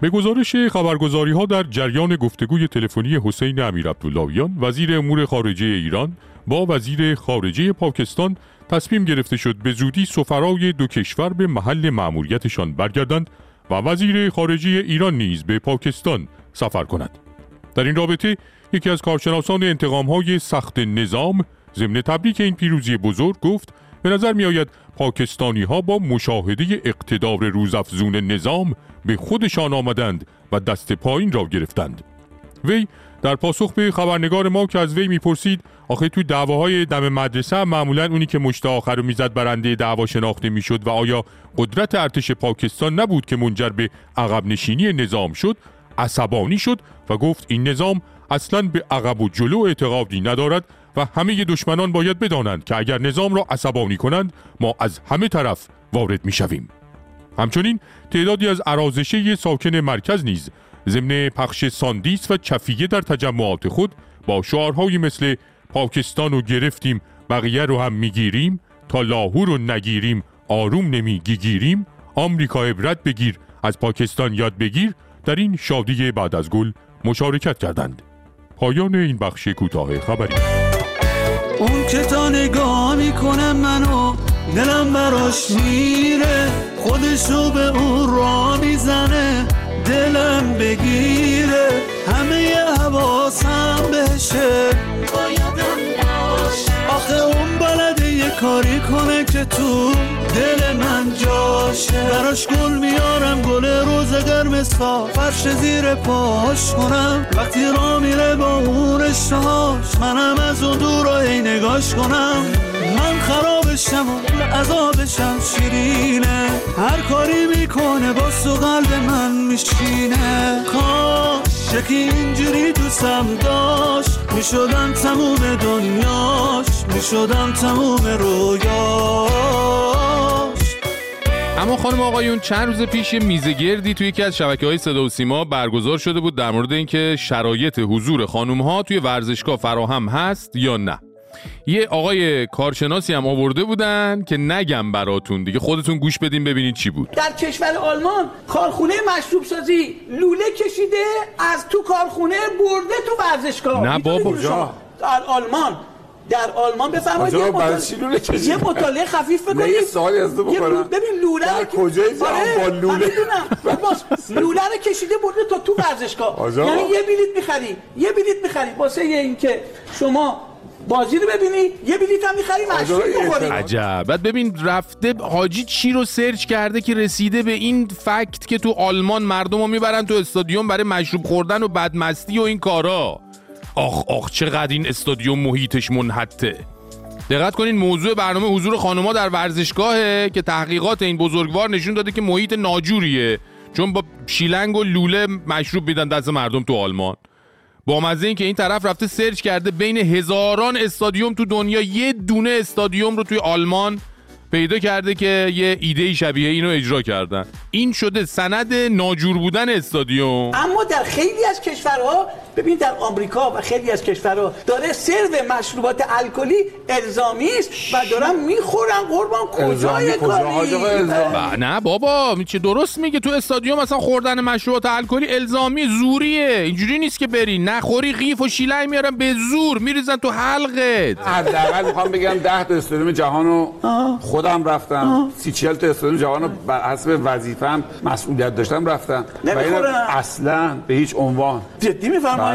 به گزارش خبرگزاری ها در جریان گفتگوی تلفنی حسین امیر عبداللهیان وزیر امور خارجه ایران با وزیر خارجه پاکستان تصمیم گرفته شد به زودی سفرای دو کشور به محل مأموریتشان برگردند و وزیر خارجه ایران نیز به پاکستان سفر کند. در این رابطه یکی از کارشناسان انتقام های سخت نظام ضمن تبریک این پیروزی بزرگ گفت به نظر می آید پاکستانی ها با مشاهده اقتدار روزافزون نظام به خودشان آمدند و دست پایین را گرفتند. وی در پاسخ به خبرنگار ما که از وی می‌پرسید آخه تو دعواهای دم مدرسه معمولا اونی که مشت آخر رو می‌زد برنده دعوا شناخته می‌شد و آیا قدرت ارتش پاکستان نبود که منجر به عقب نشینی نظام شد؟ عصبانی شد و گفت این نظام اصلا به عقب و جلو اعتقادی ندارد و همه دشمنان باید بدانند که اگر نظام را عصبانی کنند ما از همه طرف وارد می‌شویم. همچنین تعدادی از ارازشه ساکن مرکز نیز ضمن پخش ساندیس و چفیه در تجمعات خود با شعارهایی مثل پاکستان رو گرفتیم بقیه رو هم می‌گیریم تا لاهور رو نگیریم آروم نمی‌گیریم آمریکا عبرت بگیر از پاکستان یاد بگیر در این شادی بعد از گل مشارکت کردند. پایان این بخش کوتاه خبری. اون که تا نگاه می‌کنه منو دلم براش میره. خودشو به اون را می‌زنه دلم بگیره. همه حواسم بهشه. آخه اون بلده یه کاری کنه که تو دل من جاشه. براش گل میارم گل روز قرمزا فرش زیر پاش کنم. وقتی را میره با اون اشتهاش منم از اون دور هی نگاش کنم. من خرابشم و عذابشم شیرینه. هر کاری می‌کنه با سو قلب من میشینه. کاش یکی اینجوری دوستم داشت. می‌شدم تموم دنیاش. می‌شدم تموم رویاش. اما خانم آقایون چند روز پیش یه میزه گردی توی یکی از شبکه های صدا و سیما برگزار شده بود در مورد اینکه شرایط حضور خانم ها توی ورزشگاه فراهم هست یا نه. یه آقای کارشناسی هم آورده بودن که نگم براتون دیگه خودتون گوش بدین ببینید چی بود در کشور آلمان کارخونه مشروب سازی لوله کشیده از تو کارخونه برده تو ورزشگاه نه بابا. شما؟ در آلمان در آلمان بفرمایید یه مطالعه-؟ یه مطالعه خفیف بکنید یه سوالی از تو بکنم. ببین لوله در کجای جهان با لوله؟ لوله رو کشیده برده تا تو ورزشگاه. یعنی یه بلیت می‌خری یه بلیت می‌خری واسه اینکه شما بازی رو ببینی یه بلیت هم می‌خری مشروب بخوری عجب. بعد ببین رفته حاجی چی رو سرچ کرده که رسیده به این فکت که تو آلمان مردم رو می‌برن تو استادیوم برای مشروب خوردن و بدمستی و این کارا. آخ آخ چقدر این استادیوم محیطش منحته دقت کنین موضوع برنامه حضور خانوما در ورزشگاهه که تحقیقات این بزرگوار نشون داده که محیط ناجوریه. چون با شیلنگ و لوله مشروب میدن دست مردم تو آلمان. با مزه این که این طرف رفته سرچ کرده بین هزاران استادیوم تو دنیا یه دونه استادیوم رو توی آلمان پیدا کرده که یه ایده شبیه اینو اجرا کردن. این شده سند ناجور بودن استادیوم. اما در خیلی از کشورها ببین در آمریکا و خیلی از کشورها داره سرو مشروبات الکلی الزامی است و دارن می‌خورن. قربان کجای کاری؟ با- نه بابا چه درست میگه؟ تو استادیوم مثلا خوردن مشروبات الکلی الزامی زوریه. اینجوری نیست که بری. نخوری قیف و شیلنگ میارن به زور میریزن تو حلقت. حداقل می‌خوام بگم 10 تا استادیوم جهان رو خودم رفتم. سی چهل تا استادیوم جهان رو بر حسب وظیفم مسئولیت داشتم رفتم. و. اصلا به هیچ عنوان. جدی میفرمایید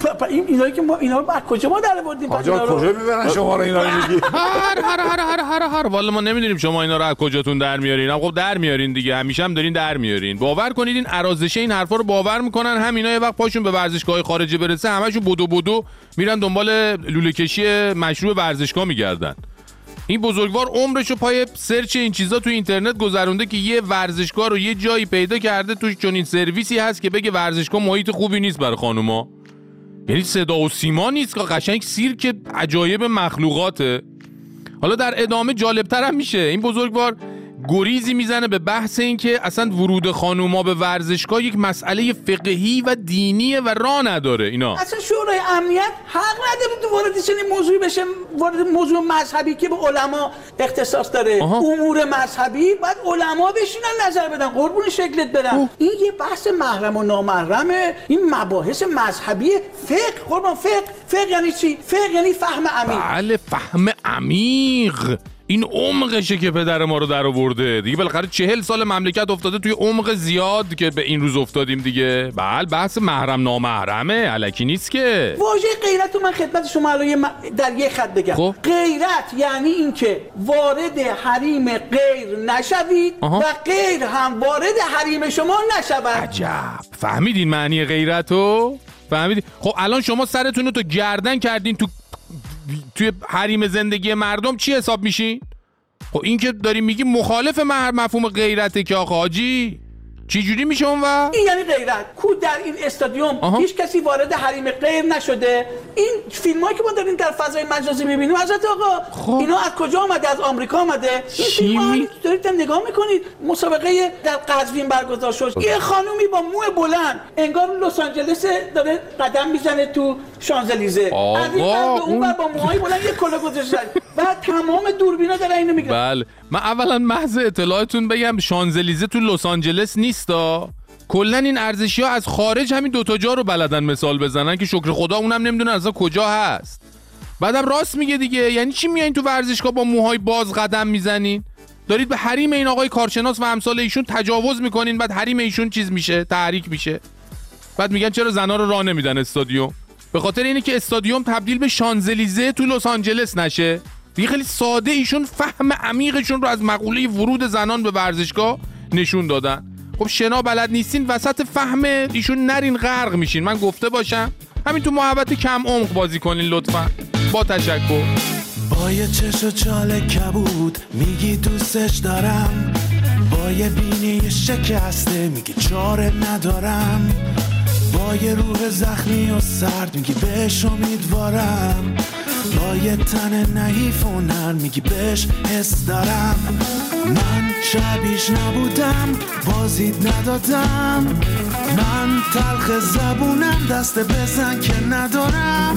پ- این اینا که ما اینا رو از کجا ما در آوردیم؟ رو؟ کجا می‌برن شما رو اینا رو میگی؟ هر هر هر هر هر هر والا ما نمی‌دونیم شما اینا رو از کجاتون در میارین. خب در میارین دیگه. همیشه هم دارین در میارین. باور کنید این ارازشه این حرفا رو باور می‌کنن. همینا یه وقت پاشون به ورزشگاه خارجه برسه همشون بدو بدو میرن دنبال لوله کشی مشروع ورزشگاه میگردن. این بزرگوار عمرش رو پای سرچ این چیزا تو اینترنت گذرونده که یه ورزشگاه رو یه جایی پیدا کرده توش چنین سرویسی هست که بگه ورزشگاه محیط خوبی نیست برای خانوما. یعنی صدا و سیما نیست که قشنگ سیرک عجایب مخلوقاته. حالا در ادامه جالبتر هم میشه. این بزرگوار گریزی می‌زنه به بحث این که اصلا ورود خانوما به ورزشگاه یک مسئله فقهی و دینیه و راه نداره. اینا. اصلا شورای امنیت حق نداره وارد چنین موضوعی بشه وارد موضوع مذهبی که به علما اختصاص داره. امور مذهبی باید علما بشینن نظر بدن قربون شکلت برم. این یه بحث محرم و نامحرمه. این مباحث مذهبی فقه. قربان فقه. فقه یعنی چی؟ فقه یعنی فهم عمیق. بله فهم عمیق. این عمقشه که پدر ما رو در آورده. دیگه بالاخره چهل سال مملکت افتاده توی عمق زیاد که به این روز افتادیم دیگه. بله بحث محرم نامحرمه. علکی نیست که. واژه غیرت رو من خدمت شما الان در یه خط بگم. خب. غیرت یعنی اینکه وارد حریم غیر نشوید آها. و غیر هم وارد حریم شما نشود عجب. فهمیدین معنی غیرتو فهمیدین؟ خب الان شما سرتون رو تو گردن کردین تو توی حریم زندگی مردم چی حساب میشین؟ خب این که داری میگی مخالف مفهوم غیرته که آقا حاجی. چی جوری میشه اون و این یعنی غیرت. کو در این استادیوم هیچ کسی وارد حریم غیر نشده. این فیلم هایی که ما داریم در فضای مجازی می‌بینیم حضرت آقا اینا از کجا آمده از آمریکا آمده این فیلم ها دارید نگاه می‌کنید. مسابقه در قزوین برگزار شد. یه خانومی با مو بلند انگار لس آنجلس داره قدم می‌زنه تو شانزلیزه. از این اون ور با موهای بلند یه کلا گذاشتن. و تمام دوربینا دارن اینو میگن بله. من اولا محض اطلاعتون بگم شانزلیزه تو لس آنجلس نیستا کلا این ارزشی ها از خارج همین دوتا جا رو بلدن مثال بزنن که شکر خدا اونم نمی‌دونه اصلا کجا هست. بعدم راست میگه دیگه یعنی چی میایین تو ورزشگاه با موهای باز قدم می‌زنین؟ دارید به حریم این آقای کارشناس و امثال ایشون تجاوز می‌کنین بعد حریم ایشون چیز میشه تحریک میشه. بعد میگن چرا زنا رو راه نمیدن استادیوم؟ به خاطر اینه که استادیوم تبدیل به شانزلیزه تو لس آنجلس نشه. دیگه خیلی ساده ایشون فهم عمیقشون رو از مقوله ورود زنان به ورزشگاه نشون دادن. خب شنا بلد نیستین وسط فهم ایشون نرین غرق میشین. من گفته باشم همین تو محبت کم عمق بازی کنین لطفا. با تشکر. با یه چش و چال کبود میگی دوستش دارم. با یه بینی شکسته میگی چاره ندارم. با یه روح زخمی و سرد میگی بهش امیدوارم. با یه تن نحیف و میگی بهش حس دارم. من شبیش نبودم بازید ندادم. من تلخ زبونم دست بزن که ندارم.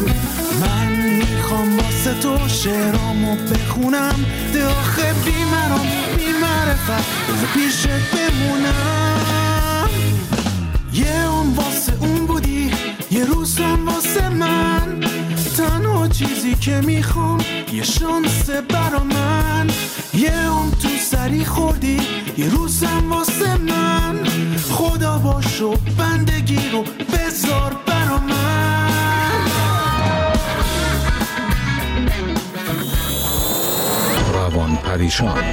من می‌خوام واسه تو شعرامو بخونم. ده آخه بی مرام بی معرفت بذار پیشت بمونم. یه اون واسه اون بودی یه روزم واسه من. چیزی که می‌خوام یه شانس برا من. یه اون تو سری خوردی یه روزم واسه من. خدا باشو بندگی رو بذار برا من. روان پریشان.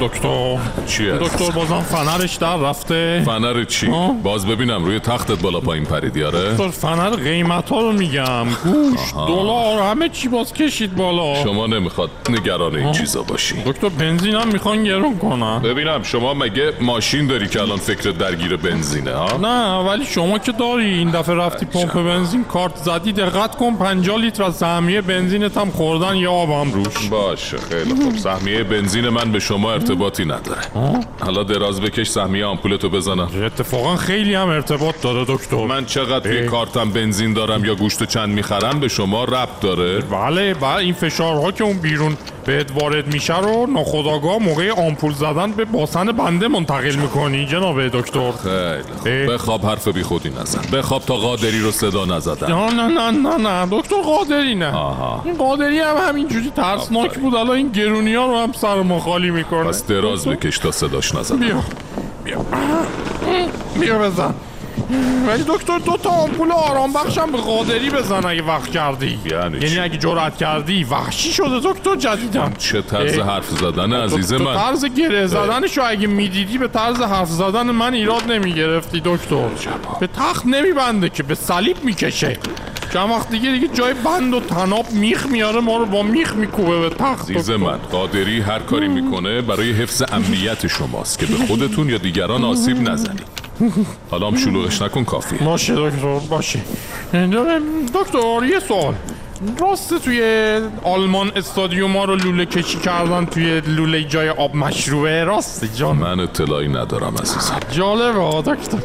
دکتر چیه؟ دکتر بازم فنرش در رفته فنر چی؟ باز ببینم روی تختت بالا پایین پریدی آره؟ دکتر فنر قیمت ها رو میگم گوش دلار همه چی باز کشید بالا شما نمی‌خواد نگران این آه. چیزا باشی دکتر بنزین هم می‌خوان گرون کنن ببینم شما مگه ماشین داری که الان فکر درگیر بنزینه ها؟ نه ولی شما که داری این دفعه رفتی پمپ بنزین کارت زدی دقت کن 50 لیتر از سهمیه بنزینت هم خوردن یا آبم روش باشه خیلی خوب سهمیه بنزین من به شما ارتباطی نداره. حالا دراز بکش سهمیه آمپولتو بزنم. اتفاقا خیلی هم ارتباط داره دکتر. من چقدر توی کارتم بنزین دارم یا گوشت چند می‌خرم به شما ربط داره. بله بله این فشارها که اون بیرون بهت وارد میشه رو ناخداگاه موقع آمپول زدن به باسن بنده منتقل می‌کنی جناب دکتر. خیلی. خوب بخواب حرف بی خودی نزن. بخواب تا قادری رو صدا نزدم نه نه نه نه نه. دکتر قادری نه. آها. این قادری هم همینجوری ترسناک بود. الان این گرونی ها رو هم سر ما خالی می‌کنه. پس دراز بکش تا صداش نزدم بیا. بیا. بیا بزن. ولی دکتر دو تا آمپول آرام بخشم به قادری بزن اگه وقت کردی. یعنی یعنی اگه جرأت کردی وحشی شده دکتر جدیدم. چه طرز. حرف زدن عزیز من؟ طرز گره زدنشو اگه می‌دیدی به طرز حرف زدن من ایراد نمی‌گرفتی دکتر. به تخت نمیبنده که به صلیب می‌کشه. چند وقت دیگه دیگه جای بند و تناب میخ میاره ما رو با میخ میکوبه به تخت. عزیز. من قادری هر کاری می‌کنه برای حفظ امنیت شماست که به خودتون یا دیگران آسیب نزنید. حالا هم شلوغش نکن کافیه. باشه دکتر باشه. دکتر یه سوال. راسته توی آلمان استادیوم ها رو لوله کشی کردن توی لوله جای آب مشروبه؟ راسته جان. من اطلاعی ندارم عزیزم. جالبه دکتر.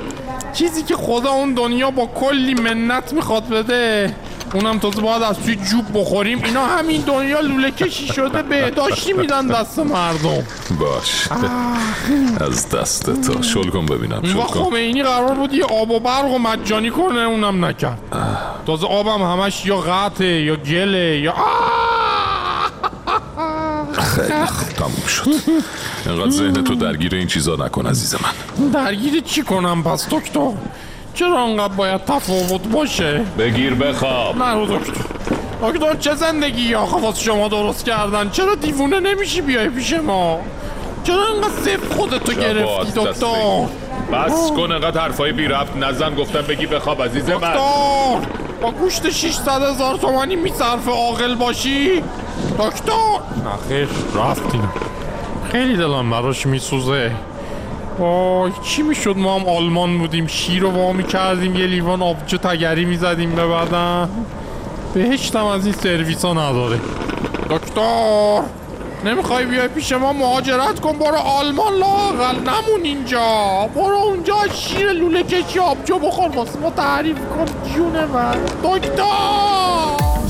چیزی که خدا اون دنیا با کلی منت می‌خواد بده. اونم تازه باید از توی جوب بخوریم. اینا همین دنیا لوله کشی شده بهداشتی میدن دست مردم. باش از دست تو. شل کن ببینم شل کن. خمینی قرار بود یه آب و برق و مجانی کنه اونم نکرد. تازه آبم همش یا قطعه یا گله یا خیلی خوب تموم شد. انقدر ذهن تو درگیر این چیزا نکن عزیز من. درگیر چی کنم پس دکتر؟ چرا انقدر باید تفاوت باشه؟ بگیر بخواب نه رو دکتر. دکتر چه زندگی یا خواست شما درست کردن؟ چرا دیوونه نمیشی بیای پیش ما؟ چرا انقدر صفر خودتو گرفتی دکتر؟ بس کن انقدر حرفای بی ربط نزن. گفتم بگی بخواب عزیز من. دکتر با گوشت 600 هزار تومانی میصرف عاقل باشی؟ دکتر! نخیر رفتیم. خیلی دلم براش میسوزه. وای چی می‌شد؟ ما هم آلمان بودیم شیر رو وا می‌کردیم یه لیوان آبجو تگری می‌زدیم به بدن بهشتم از این سرویس ها نداره. دکتر نمی‌خوای بیای پیش ما مهاجرت کن؟ برو آلمان لاقل نمون اینجا. برو اونجا شیر لوله کشی آبجو بخور واسه ما تعریف کن جون من. دکتر!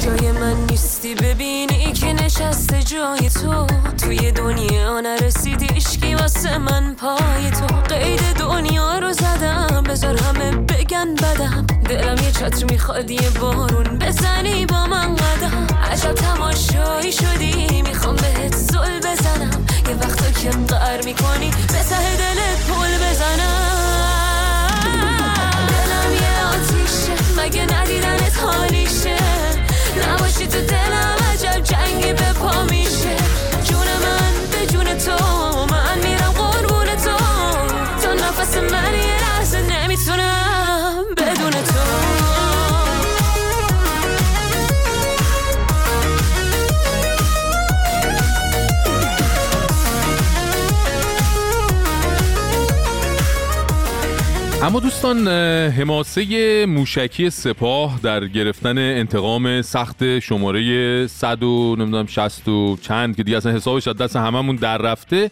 جای من نیستی ببینی که نشسته جای تو. توی دنیا نرسیدی اشکی واسه من پای تو. قید دنیا رو زدم بذار همه بگن بدم. دلم یه چتر می‌خواد یه بارون بزنی با من قدم. عجب تماشایی شدی می‌خوام بهت زل بزنم. یه وقتا که قر می‌کنی به سه دلت پل بزنم. دلم یه آتیشه مگه ندیدنت حالیشه؟ نباشی تو دلم عجب جنگی به پا میشه اما دوستان حماسه موشکی سپاه در گرفتن انتقام سخت شماره 100 و نمی‌دونم 60 و چند که دیگه اصلا حسابش از دست هممون در رفته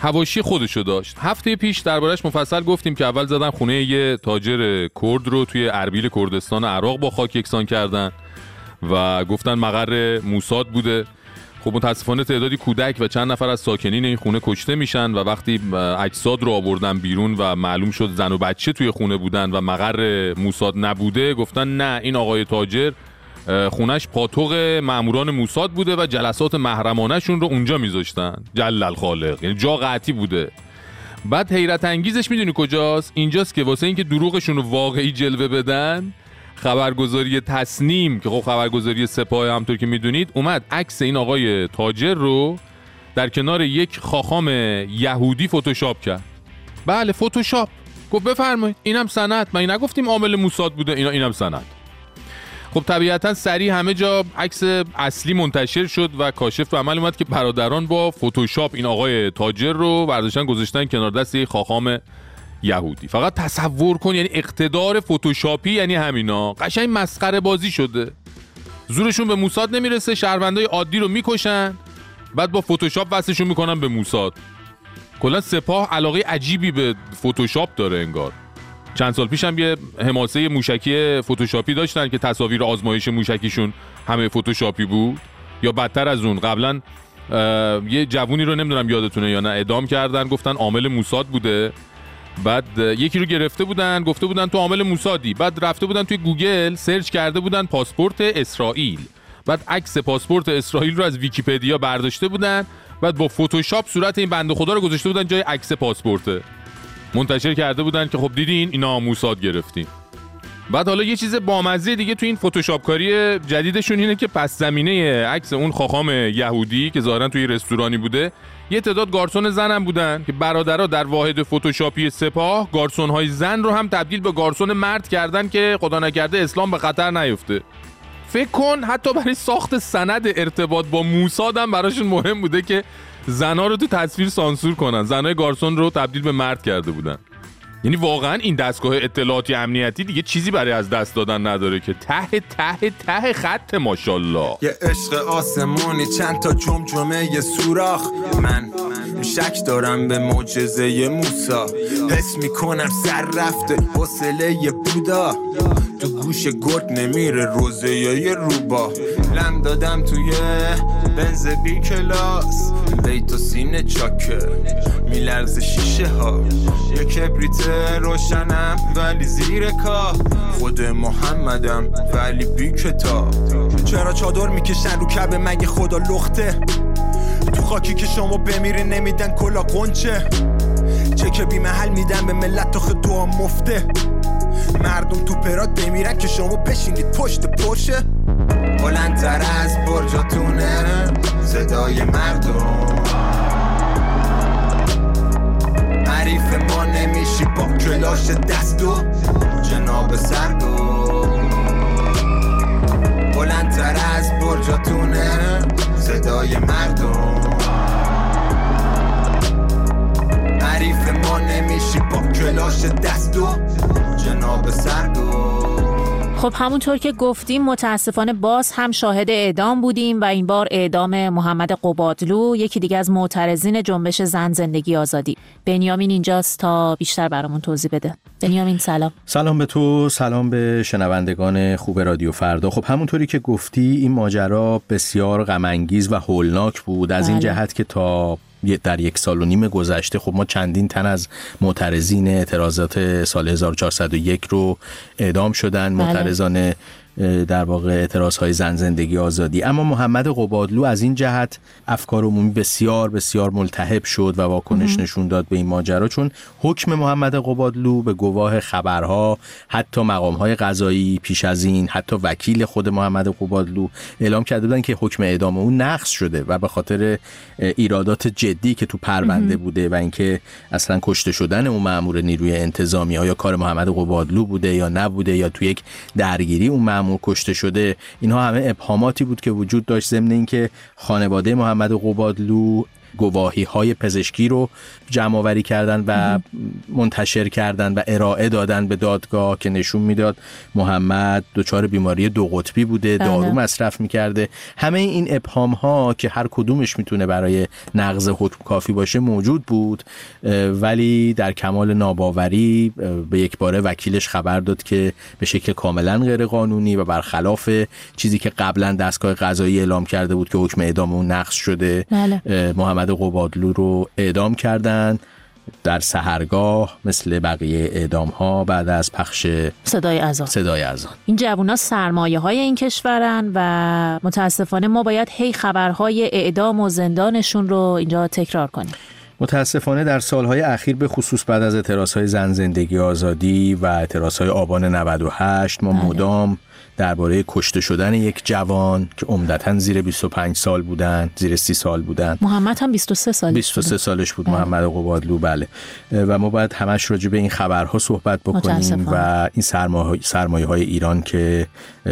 هواشی خودشو داشت. هفته پیش دربارش مفصل گفتیم که اول زدن خونه یه تاجر کرد رو توی اربیل کردستان عراق با خاک یکسان کردن و گفتن مقر موساد بوده. خب متاسفانه تعدادی کودک و چند نفر از ساکنین این خونه کشته میشن و وقتی اجساد رو آوردن بیرون و معلوم شد زن و بچه توی خونه بودن و مقر موساد نبوده گفتن نه این آقای تاجر خونش پاتوق ماموران موساد بوده و جلسات محرمانهشون رو اونجا میذاشتن. جلل الخالق یعنی جا قطعی بوده. بعد حیرت انگیزش می‌دونی کجاست؟ اینجاست که واسه اینکه دروغشون رو واقعی جلوه بدن خبرگزاری تصنیم که خب خبرگزاری سپاه همطور که می‌دونید اومد عکس این آقای تاجر رو در کنار یک خاخام یهودی فتوشاپ کرد. بله فتوشاپ. گفت بفرمایید اینم سند. من نگفتیم عامل موساد بوده؟ اینا اینم سند. خب طبیعتا سریع همه جا عکس اصلی منتشر شد و کاشف به عمل اومد که برادران با فتوشاپ این آقای تاجر رو برداشتن گذاشتن کنار دست یک خاخام یهودی. فقط تصور کن یعنی اقتدار فتوشاپی یعنی همینا. قشنگ مسخره بازی شده. زورشون به موساد نمی‌رسه شهروندای عادی رو می‌کشن بعد با فتوشاپ وصلشون می‌کنن به موساد. کلا سپاه علاقه عجیبی به فتوشاپ داره انگار. چند سال پیش هم یه حماسه موشکی فتوشاپی داشتن که تصاویر آزمایش موشکیشون همه فتوشاپی بود. یا بدتر از اون قبلا یه جوونی رو نمی‌دونم یادتونه یا نه اعدام کردن گفتن عامل موساد بوده. بعد یکی رو گرفته بودن گفته بودن تو عامل موسادی. بعد رفته بودن توی گوگل search کرده بودن پاسپورت اسرائیل. بعد عکس پاسپورت اسرائیل رو از ویکیپدیا برداشته بودن. بعد با فتوشاپ صورت این بنده خدا رو گذاشته بودن جای عکس پاسپورت. منتشر کرده بودن که خب دیدین اینا موساد گرفتین. بعد حالا یه چیز بامزه دیگه تو این فتوشاپ کاری جدیدشون اینه که پس زمینه عکس اون خاخام یهودی که ظاهرا توی رستورانی بوده یه تعداد گارسون زنم بودن که برادرها در واحد فتوشاپی سپاه گارسون های زن رو هم تبدیل به گارسون مرد کردن که خدا نکرده اسلام به خطر نیفته. فکر کن حتی برای ساخت سند ارتباط با موساد هم براشون مهم بوده که زنها رو تو تصویر سانسور کنن. زنهای گارسون رو تبدیل به مرد کرده بودن. یعنی واقعا این دستگاه اطلاعاتی امنیتی دیگه چیزی برای از دست دادن نداره که. ته ته ته خط ماشاءالله. یه عشق آسمونی چند تا جمجمه یه سوراخ. من شک دارم به معجزه موسا حس می‌کنم سر رفته حوصله بودا. تو گوش گرد نمیره روزه یه روبا. لم دادم توی بنز بی کلاس. بیت و سینه چاکه. میلرز شیشه ها. یه کبریت روشنم ولی زیر کاه خود محمدم ولی بی کتاب. چرا چادر می‌کشن رو کبه؟ مگه خدا لخته؟ تو خاکی که شما بمیری نمیدن کلا قنچه. چه که بی محل میدن به ملت آخه دعا مفته. مردم تو پرات بمیرن که شما بشینید پشت پرشه. بلندتر از برجاتونه صدای مردم. حریف ما نمیشی با کلاش دست و جناب سردو. بلندتر از برجاتونه صدای مردم. حریف ما نمیشی با کلاش دست و جناب سردو. خب همونطور که گفتیم متاسفانه باز هم شاهد اعدام بودیم و این بار اعدام محمد قبادلو یکی دیگه از معترضین جنبش زن زندگی آزادی. بنیامین اینجاست تا بیشتر برامون توضیح بده. بنیامین سلام. سلام به تو سلام به شنوندگان خوب رادیو فردا. خب همونطوری که گفتی این ماجرا بسیار غم و هولناک بود از این بله. جهت که تا در یک سال و نیم گذشته خب ما چندین تن از معترضین اعتراضات سال 1401 رو اعدام شدن بله. معترضان در واقع اعتراض های زن زندگی آزادی اما محمد قبادلو از این جهت افکار عمومی بسیار بسیار ملتهب شد و واکنش. نشون داد به این ماجرا چون حکم محمد قبادلو به گواه خبرها حتی مقام های قضایی پیش از این حتی وکیل خود محمد قبادلو اعلام کرده بودن که حکم اعدام اون نقض شده و به خاطر ایرادات جدی که تو پرونده. بوده و اینکه اصلا کشته شدن اون مامور نیروی انتظامی آیا کار محمد قبادلو بوده یا نبوده یا تو یک درگیری اون مامور کشته شده. اینها همه ابهاماتی بود که وجود داشت ضمن اینکه خانواده محمد قبادلو گواهی های پزشکی رو جمع آوری کردن و منتشر کردن و ارائه دادن به دادگاه که نشون می‌داد محمد دچار بیماری دو قطبی بوده بله. دارو مصرف می‌کرده همه این ابهام ها که هر کدومش می‌تونه برای نقض حکم کافی باشه موجود بود ولی در کمال ناباوری به یک باره وکیلش خبر داد که به شکل کاملا غیر قانونی و برخلاف چیزی که قبلا دستگاه قضایی اعلام کرده بود که حکم اعدام اون نقض شده بله. محمد قبادلو رو اعدام کردن در سهرگاه مثل بقیه اعدام ها بعد از پخش صدای اذان. صدای اذان. این جوونا سرمایه های این کشورن و متاسفانه ما باید هی خبرهای اعدام و زندانشون رو اینجا تکرار کنیم. متاسفانه در سالهای اخیر به خصوص بعد از اعتراضهای زن زندگی آزادی و اعتراضهای آبان 98 ما مدام درباره کشته شدن یک جوان که عمدتا زیر 25 سال بودن زیر 30 سال بودن. محمد هم 23 سال 23 سالش بود. محمد قبادلو بله. و ما باید همش راجع به این خبرها صحبت بکنیم. و این سرمایه, سرمایه های ایران که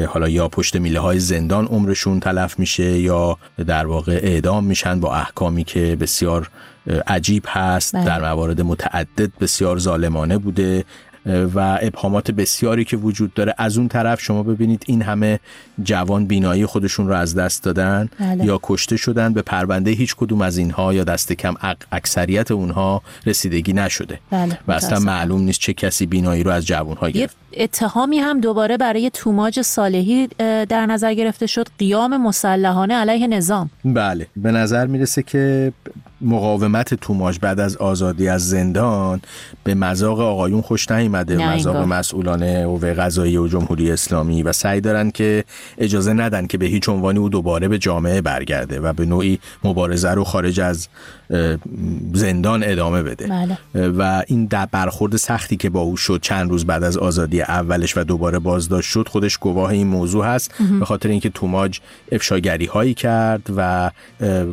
حالا یا پشت میله های زندان عمرشون تلف میشه یا در واقع اعدام میشن با احکامی که بسیار عجیب هست. بله. در موارد متعدد بسیار ظالمانه بوده. و ابهامات بسیاری که وجود داره. از اون طرف شما ببینید این همه جوان بینایی خودشون رو از دست دادن بله. یا کشته شدن به پرونده هیچ کدوم از اینها یا دست کم اک- اکثریت اونها رسیدگی نشده. بله، و اصلا. معلوم نیست چه کسی بینایی رو از جوانها گرفت. اتهامی هم دوباره برای توماج صالحی در نظر گرفته شد قیام مسلحانه علیه نظام. بله. به نظر می‌رسه که مقاومت توماج بعد از آزادی از زندان به مذاق آقایون خوش نیامده نه، مذاق انگار. مسئولان قوه قضایی و جمهوری اسلامی و سعی دارن که اجازه ندن که به هیچ عنوانی او دوباره به جامعه برگرده و به نوعی مبارزه رو خارج از زندان ادامه بده بله. و این در برخورد سختی که با او شد چند روز بعد از آزادی اولش و دوباره بازداشت شد خودش گواه این موضوع هست. به خاطر اینکه توماج افشاگری هایی کرد و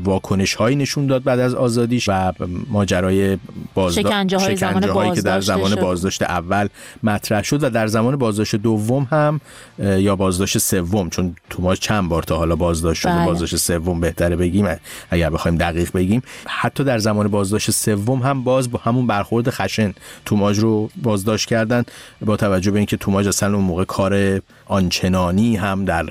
واکنش هایی نشون داد بعد از آزادیش و ماجرای بازداشت شکنجه‌های زمان که در زمان. بازداشت اول مطرح شد و در زمان بازداشت دوم هم یا بازداشت سوم چون توماج چند بار تا حالا بازداشت شده بله. بازداشت سوم بهتره بگیم اگر بخوایم دقیق بگیم حتی در زمان بازداشت سوم هم باز با همون برخورد خشن توماج رو بازداشت کردن با توجه به اینکه توماج اصلا اون موقع کار آنچنانی هم در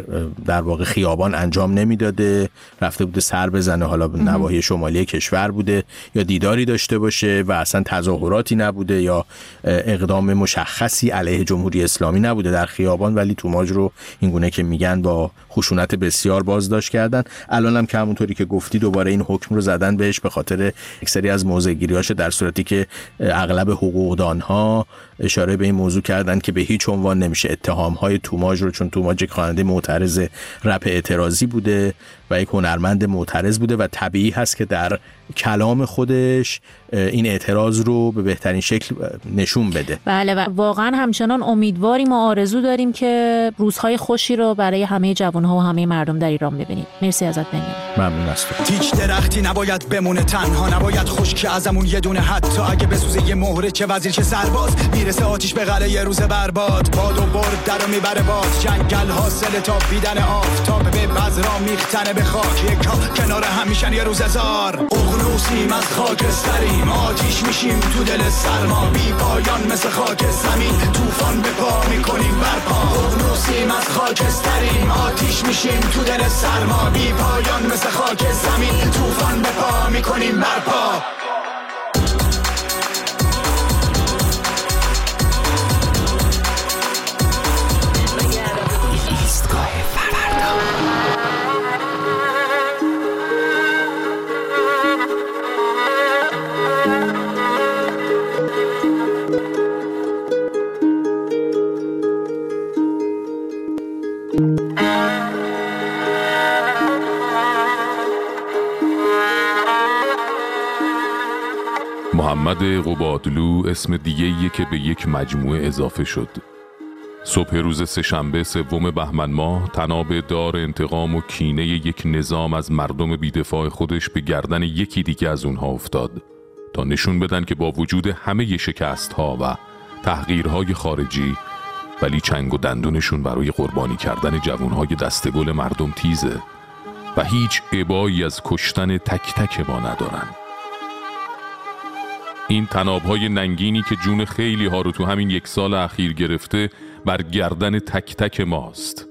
در واقع خیابان انجام نمی‌داده. رفته بوده سر بزنه حالا به نواحی شمالی کشور بوده یا دیداری داشته باشه و اصلا تظاهراتی نبوده یا اقدام مشخصی علیه جمهوری اسلامی نبوده در خیابان. ولی توماج رو اینگونه که میگن با خشونت بسیار بازداشت کردن. الان هم که همونطوری که گفتی دوباره این حکم رو زدن بهش به خاطر اکثری از موضعگیریاش در صورتی که اغلب حقوقدانها اشاره به این موضوع کردن که به هیچ عنوان نمیشه اتهام های توماج رو چون توماج یک خواننده معترض رپ اعتراضی بوده و یک هنرمند معترض بوده و طبیعی هست که در کلام خودش این اعتراض رو به بهترین شکل نشون بده. بله و واقعا همچنان امیدواریم و آرزو داریم که روزهای خوشی رو برای همه جوانها و همه مردم در ایران ببینیم. مرسی ازت بنیام ممنون از تو. هیچ درختی نباید بمونه تنها نباید خشک ازمون یه دونه حتی اگه بسوزه یه مهره چه وزیر چه سرباز. می‌رسه آتیش به قلعه یه روز برباد. باد و برد در می‌بره باز جنگل حاصل تا بیدن آفتاب به بذرا میختنه به خاک. یک کنار هم میشن یه روز زار اغنوسیم از خاکستریم. آتیش میشیم تو دل سرما. بی پایان مثل خاک زمین. طوفان به پا می‌کنیم برپا. اغنوسیم از خاکستریم. آتیش میشیم تو دل سرما. بی پایان مثل خاک زمین. طوفان به پا می‌کنیم برپا. احمد قبادلو اسم دیگه که به یک مجموعه اضافه شد. صبح روز سهشنبه سوم بهمن ماه تناب دار انتقام و کینه یک نظام از مردم بیدفاع خودش به گردن یکی دیگه از اونها افتاد. تا نشون بدن که با وجود همه شکست ها و تحقیرهای خارجی ولی چنگ و دندونشون برای قربانی کردن جوانهای دستگل مردم تیزه و هیچ عبایی از کشتن تک تک ما ندارن. این تنابهای ننگینی که جون خیلی ها رو تو همین یک سال اخیر گرفته بر گردن تک تک ماست.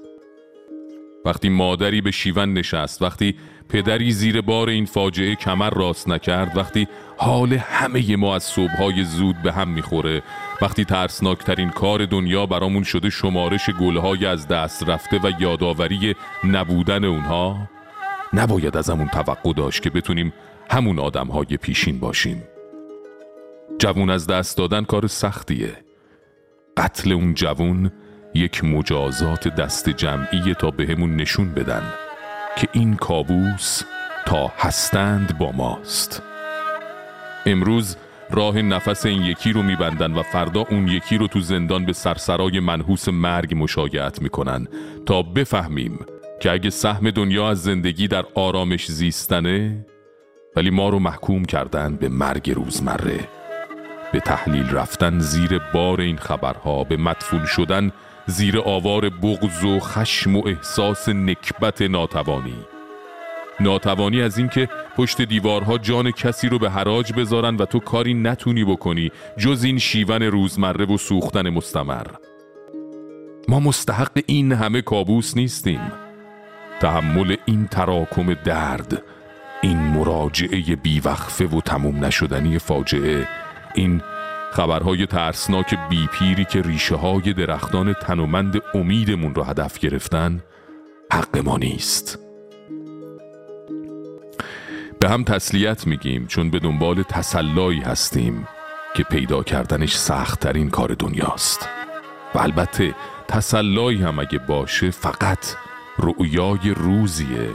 وقتی مادری به شیون نشست وقتی پدری زیر بار این فاجعه کمر راست نکرد وقتی حال همه ما از صبحهای زود به هم می‌خوره وقتی ترسناکترین کار دنیا برامون شده شمارش گلهای از دست رفته و یادآوری نبودن اونها نباید ازمون توقع داشت که بتونیم همون آدمهای پیشین باشیم. جوون از دست دادن کار سختیه. قتل اون جوون یک مجازات دست جمعی تا بهمون نشون بدن که این کابوس تا هستند با ماست. امروز راه نفس این یکی رو میبندن و فردا اون یکی رو تو زندان به سرسرای منحوس مرگ مشایعت می‌کنن تا بفهمیم که اگه سهم دنیا از زندگی در آرامش زیستنه ولی ما رو محکوم کردن به مرگ روزمره. به تحلیل رفتن زیر بار این خبرها به مدفون شدن زیر آوار بغض و خشم و احساس نکبت ناتوانی. ناتوانی از اینکه پشت دیوارها جان کسی رو به حراج بذارن و تو کاری نتونی بکنی جز این شیون روزمره و سوختن مستمر. ما مستحق این همه کابوس نیستیم. تحمل این تراکم درد این مراجعه بیوقفه و تموم نشدنی فاجعه این خبرهای ترسناک بیپیری که ریشه های درختان تنومند امیدمون رو هدف گرفتن حق ما نیست. به هم تسلیت میگیم چون به دنبال تسلایی هستیم که پیدا کردنش سختترین کار دنیاست. و البته تسلایی هم اگه باشه فقط رؤیای روزیه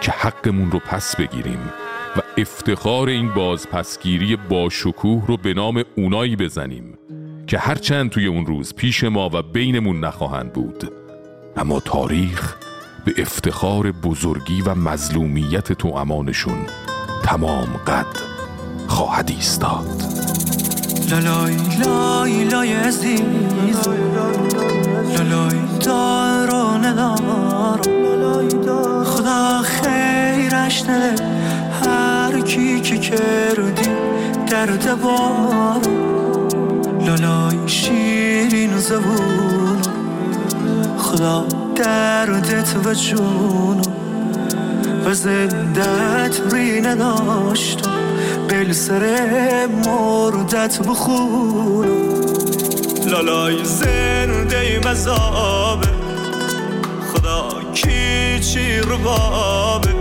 که حقمون رو پس بگیریم. و افتخار این بازپسگیری با شکوه رو به نام اونایی بزنیم که هرچند توی اون روز پیش ما و بینمون نخواهند بود. اما تاریخ به افتخار بزرگی و مظلومیت تو امانشون تمام قد خواهد ایستاد. لالای لای لای عزیز. لالای دارو ندارم. خدا خیرش نده هر کی که کردی درد بار لالای شیرین زبون. خدا دردت و جون. و زندت ری نداشتم بل سر مردت بخون. لالای زنده مذابه خدا کی چی ربابه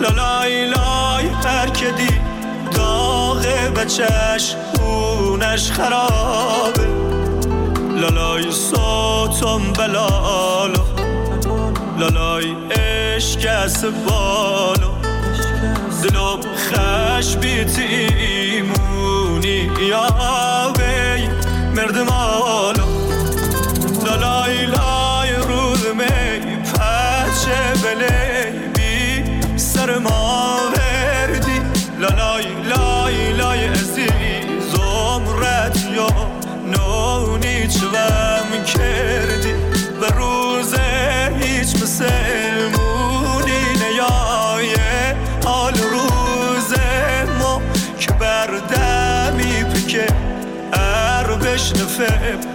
لالای لای هر که دی داغ بچش اونش خرابه. لالای صوتم بلالو لالای عشق از بالو دلم خش بیت ایمونی یا بی مرد مالو لالای accept